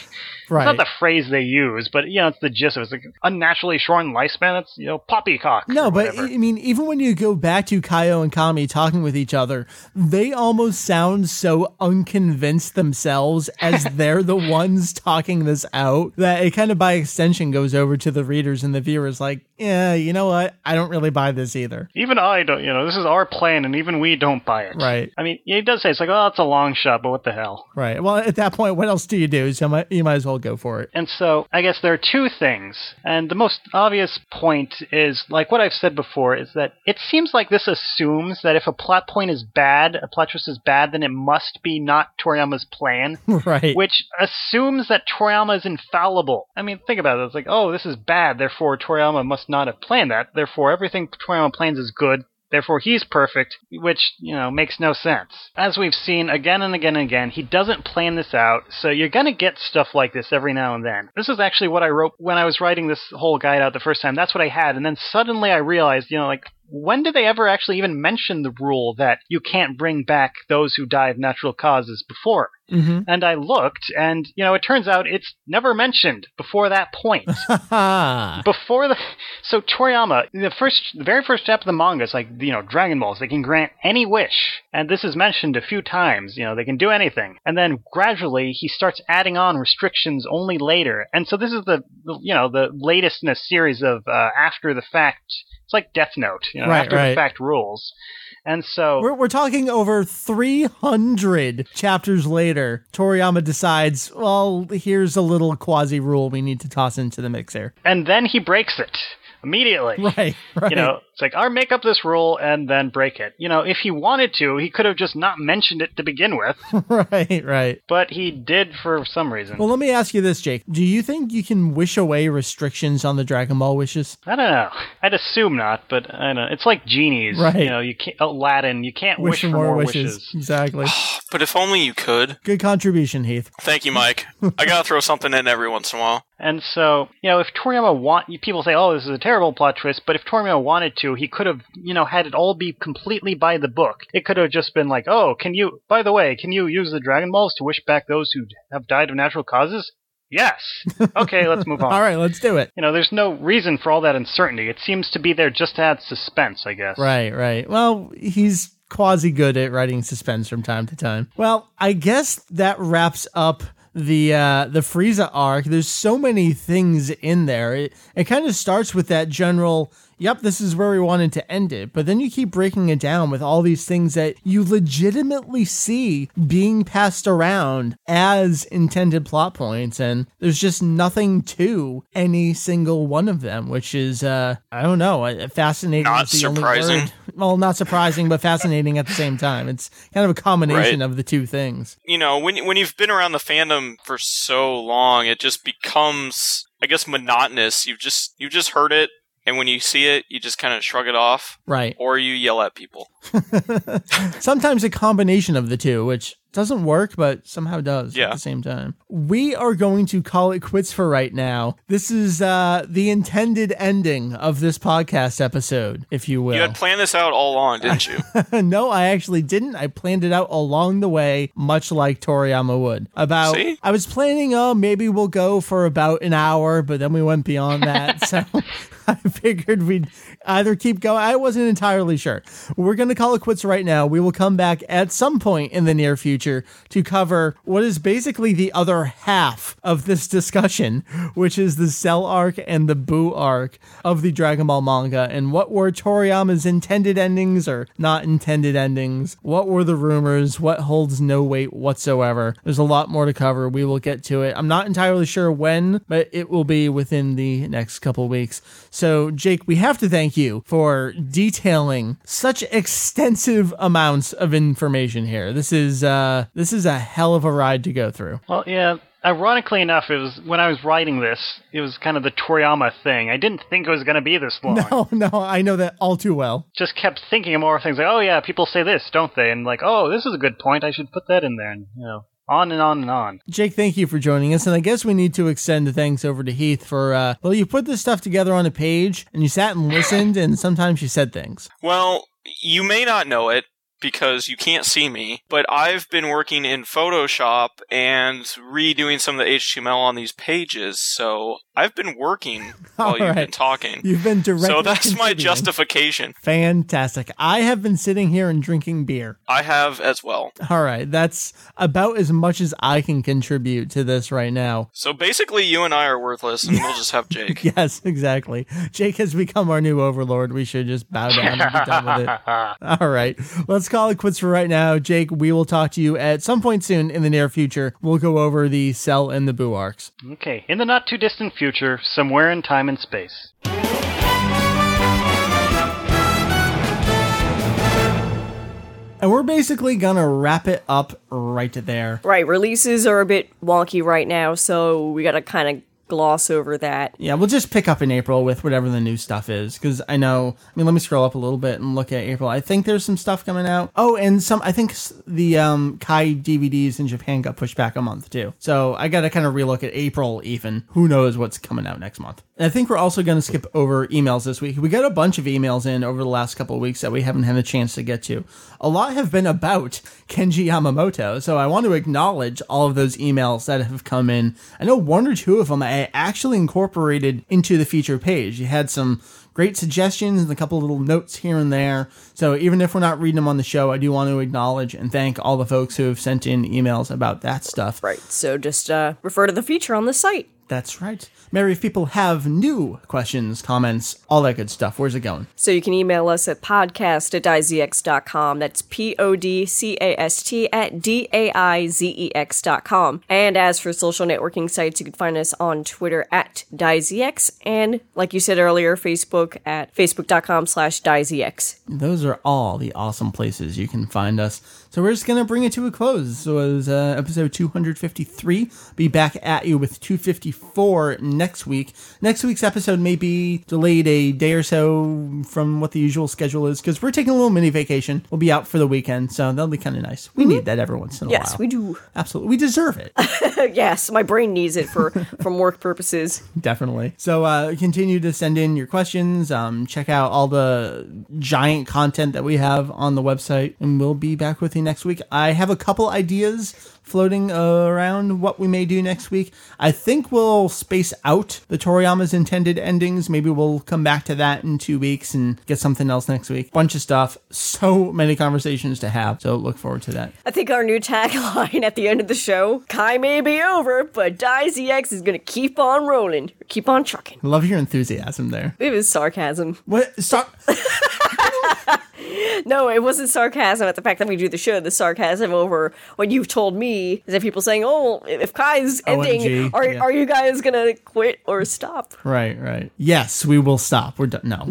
Right. It's not the phrase they use, but you know, it's the gist of it. It's like unnaturally shortened lifespan. It's you know, poppycock. No, but. I mean, even when you go back to Kaio and Kami talking with each other, they almost sound so unconvinced themselves as they're the ones talking this out that it kind of by extension goes over to the readers and the viewers like, yeah, you know what? I don't really buy this either. Even I don't, you know, this is our plan, and even we don't buy it. Right. I mean, he does say it's like, oh, it's a long shot, but what the hell? Right. Well, at that point, what else do you do? So you might, you might as well go for it. And so, I guess there are two things. And the most obvious point is, like what I've said before, is that it seems like this assumes that if a plot point is bad, a plot twist is bad, then it must be not Toriyama's plan. Right. Which assumes that Toriyama is infallible. I mean, think about it. It's like, oh, this is bad, therefore Toriyama must not have planned that. Therefore, everything Toriyama plans is good. Therefore, he's perfect, which, you know, makes no sense. As we've seen again and again and again, he doesn't plan this out, so you're gonna get stuff like this every now and then. This is actually what I wrote when I was writing this whole guide out the first time. That's what I had, and then suddenly I realized, you know, like, when did they ever actually even mention the rule that you can't bring back those who die of natural causes before? Mm-hmm. And I looked, and you know, it turns out it's never mentioned before that point. Before the so Toriyama, the first, the very first step of the manga is like you know Dragon Balls. They can grant any wish, and this is mentioned a few times. You know, they can do anything, and then gradually he starts adding on restrictions only later. And so this is the the- you know the latest in a series of uh, after the fact. It's like Death Note, you know, Right, after right. the fact rules. And so We're, we're talking over 300 chapters later. Toriyama decides, well, here's a little quasi rule we need to toss into the mix here. and then he breaks it immediately. Right, right. You know, it's like, I'll make up this rule and then break it. You know, if he wanted to, he could have just not mentioned it to begin with, right, right. but he did for some reason. Well, let me ask you this, Jake. Do you think you can wish away restrictions on the Dragon Ball wishes? I don't know. I'd assume not, but I don't know. It's like genies. Right. You know, you can't, uh, Aladdin, you can't wish, for more, wishes. Exactly. But if only you could. Good contribution, Heath. Thank you, Mike. I gotta throw something in every once in a while. And so, you know, if Toriyama want, people say, "Oh, this is a terrible plot twist," but if Toriyama wanted to, he could have, you know, had it all be completely by the book. It could have just been like, "Oh, can you? By the way, can you use the Dragon Balls to wish back those who have died of natural causes?" Yes. Okay, let's move on. All right, let's do it. You know, there's no reason for all that uncertainty. It seems to be there just to add suspense, I guess. Right, right. Well, he's quasi good at writing suspense from time to time. Well, I guess that wraps up the uh the Frieza arc. There's so many things in there. It it kind of starts with that general Yep, this is where we wanted to end it. But then you keep breaking it down with all these things that you legitimately see being passed around as intended plot points. And there's just nothing to any single one of them, which is, uh, I don't know, uh, fascinating. Not the surprising. Well, not surprising, but fascinating at the same time. It's kind of a combination Right. of the two things. You know, when when you've been around the fandom for so long, it just becomes, I guess, monotonous. You've just you've just heard it, and when you see it, you just kind of shrug it off, Right. or you yell at people. Sometimes a combination of the two, which doesn't work, but somehow does at Yeah. the same time. We are going to call it quits for right now. This is uh, the intended ending of this podcast episode, if you will. You had planned this out all along, didn't you? no, I actually didn't. I planned it out along the way, much like Toriyama would. About See? I was planning, oh, maybe we'll go for about an hour, but then we went beyond that. so I figured we'd either keep going. I wasn't entirely sure. We're going to call it quits right now. We will come back at some point in the near future to cover what is basically the other half of this discussion, which is the Cell arc and the Boo arc of the Dragon Ball manga, and what were Toriyama's intended endings or not intended endings? What were the rumors? What holds no weight whatsoever? There's a lot more to cover. We will get to it. I'm not entirely sure when, but it will be within the next couple weeks. So, Jake, we have to thank you for detailing such extensive amounts of information here. This is uh this is a hell of a ride to go through. Well, yeah. Ironically enough, it was when I was writing this, it was kind of the Toriyama thing. I didn't think it was going to be this long. No, no, I know that all too well. Just kept thinking of more things like, oh yeah, people say this, don't they? And like, oh, this is a good point. I should put that in there. And you know, on and on and on. Jake, thank you for joining us. And I guess we need to extend the thanks over to Heath for, uh, well, you put this stuff together on a page and you sat and listened and sometimes you said things. Well, you may not know it because you can't see me, but I've been working in Photoshop and redoing some of the HTML on these pages, so I've been working while All you've been talking. You've been directly So that's my justification. Fantastic. I have been sitting here and drinking beer. I have as well. All right. That's about as much as I can contribute to this right now. So basically, you and I are worthless, and we'll just have Jake. Yes, exactly. Jake has become our new overlord. We should just bow down and be done with it. All right. Let's call it quits for right now. Jake, we will talk to you at some point soon in the near future. We'll go over the Cell and the Boo arcs. Okay, in the not too distant future, somewhere in time and space. And we're basically going to wrap it up right there. Right, releases are a bit wonky right now, so we gotta kind of gloss over that. Yeah, we'll just pick up in April with whatever the new stuff is. Because I know, I mean, let me scroll up a little bit and look at April. I think there's some stuff coming out. Oh, and some, I think the um, Kai DVDs in Japan got pushed back a month too. So I got to kind of relook at April even. Who knows what's coming out next month? I think we're also going to skip over emails this week. We got a bunch of emails in over the last couple of weeks that we haven't had a chance to get to. A lot have been about Kenji Yamamoto, so I want to acknowledge all of those emails that have come in. I know one or two of them I actually incorporated into the feature page. You had some great suggestions and a couple little notes here and there. So even if we're not reading them on the show, I do want to acknowledge and thank all the folks who have sent in emails about that stuff. Right. So just uh, refer to the feature on the site. That's right. Meri, if people have new questions, comments, all that good stuff, where's it going? So you can email us at podcast at daizex.com. That's P O D C A S T at D A I Z E X.com. And as for social networking sites, you can find us on Twitter at DaizeX and, like you said earlier, Facebook at facebook.com slash DaizeX. Those are all the awesome places you can find us. So we're just going to bring it to a close. This was uh, episode 253. Be back at you with 254 next week. Next week's episode may be delayed a day or so from what the usual schedule is because we're taking a little mini vacation. We'll be out for the weekend, so that'll be kind of nice. We need that every once in a Yes, while. Yes, we do. Absolutely. We deserve it. yes, my brain needs it for from work purposes. Definitely. So uh, continue to send in your questions. Um, check out all the giant content that we have on the website, and we'll be back with you next week. I have a couple ideas floating around what we may do next week. I think we'll space out the Toriyama's intended endings. Maybe we'll come back to that in two weeks and get something else next week. Bunch of stuff. So many conversations to have. So look forward to that. I think our new tagline at the end of the show, Kai may be over, but DaizeX is gonna keep on rolling. Keep on trucking. Love your enthusiasm there. It was sarcasm. What? Stop. No, it wasn't sarcasm at the fact that we do the show. The sarcasm over what you've told me is that people saying, "Oh, if Kai's ending, OMG, are yeah. are you guys gonna quit or stop?" right, right. Yes, we will stop. We're done. No.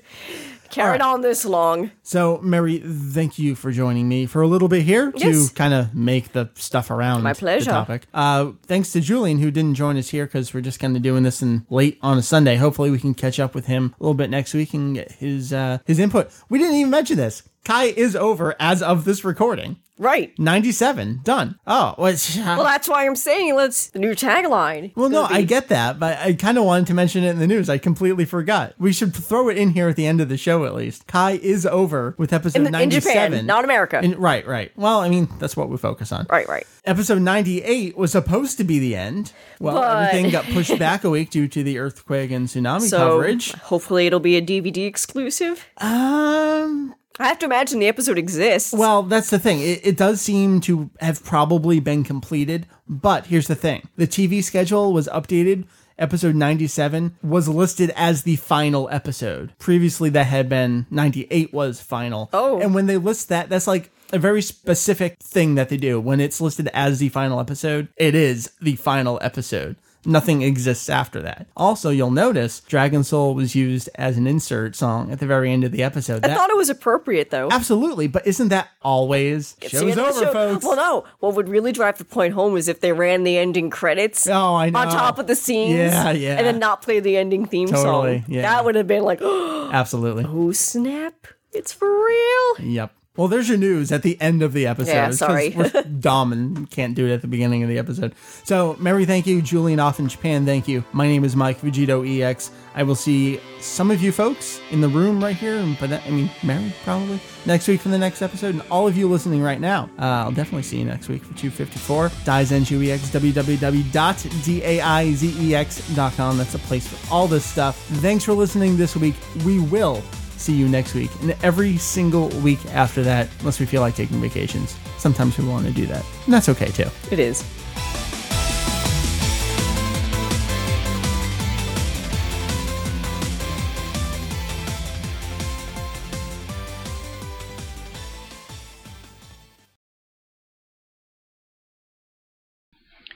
Carried right. on this long. So, Meri, thank you for joining me for a little bit here Yes. to kind of make the stuff around My the pleasure. topic. Uh, thanks to Julian, who didn't join us here because we're just kind of doing this in late on a Sunday. Hopefully, we can catch up with him a little bit next week and get his uh, his input. We didn't even mention this. Kai is over as of this recording. Right. 97. Done. Oh, well, it's- Well, that's why I'm saying let's the new tagline. well, no, Gonna I get that, but I kind of wanted to mention it in the news. I completely forgot. We should throw it in here at the end of the show at least. Kai is over with episode in, in 97. Japan, not America. In- right, right. Well, I mean, that's what we focus on. right, right. Episode 98 was supposed to be the end. Well, But- everything got pushed back a week due to the earthquake and tsunami So coverage. hopefully it'll be a DVD exclusive. Um, I have to imagine the episode exists. well, that's the thing. It, it does seem to have probably been completed, but here's the thing. The TV schedule was updated. Episode 97 was listed as the final episode. Previously, that had been 98 was final. Oh. And when they list that, that's like a very specific thing that they do. When it's listed as the final episode, it is the final episode. Nothing exists after that. Also, you'll notice Dragon Soul was used as an insert song at the very end of the episode. I That- thought it was appropriate though. Absolutely, but isn't that always It's show's end of the over, show. folks? Well, no. What would really drive the point home is if they ran the ending credits Oh, I know. on top of the scenes, Yeah, yeah. and then not play the ending theme Totally, song. yeah. That would have been like, absolutely. oh snap! It's for real. Yep. Well, there's your news at the end of the episode. Yeah, sorry. we're dumb and can't do it at the beginning of the episode. So, Meri, thank you. Julian off in Japan, thank you. My name is Mike Vegetto EX. I will see some of you folks in the room right here, but I mean, Meri probably next week for the next episode, and all of you listening right now. Uh, I'll definitely see you next week for 254. Daizenshuu EX, www.daizex.com. That's a place for all this stuff. Thanks for listening this week. We will see you next week and every single week after that, unless we feel like taking vacations. Sometimes we want to do that, and that's okay too. It is.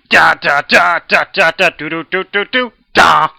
Da da da da da da do do do do do da.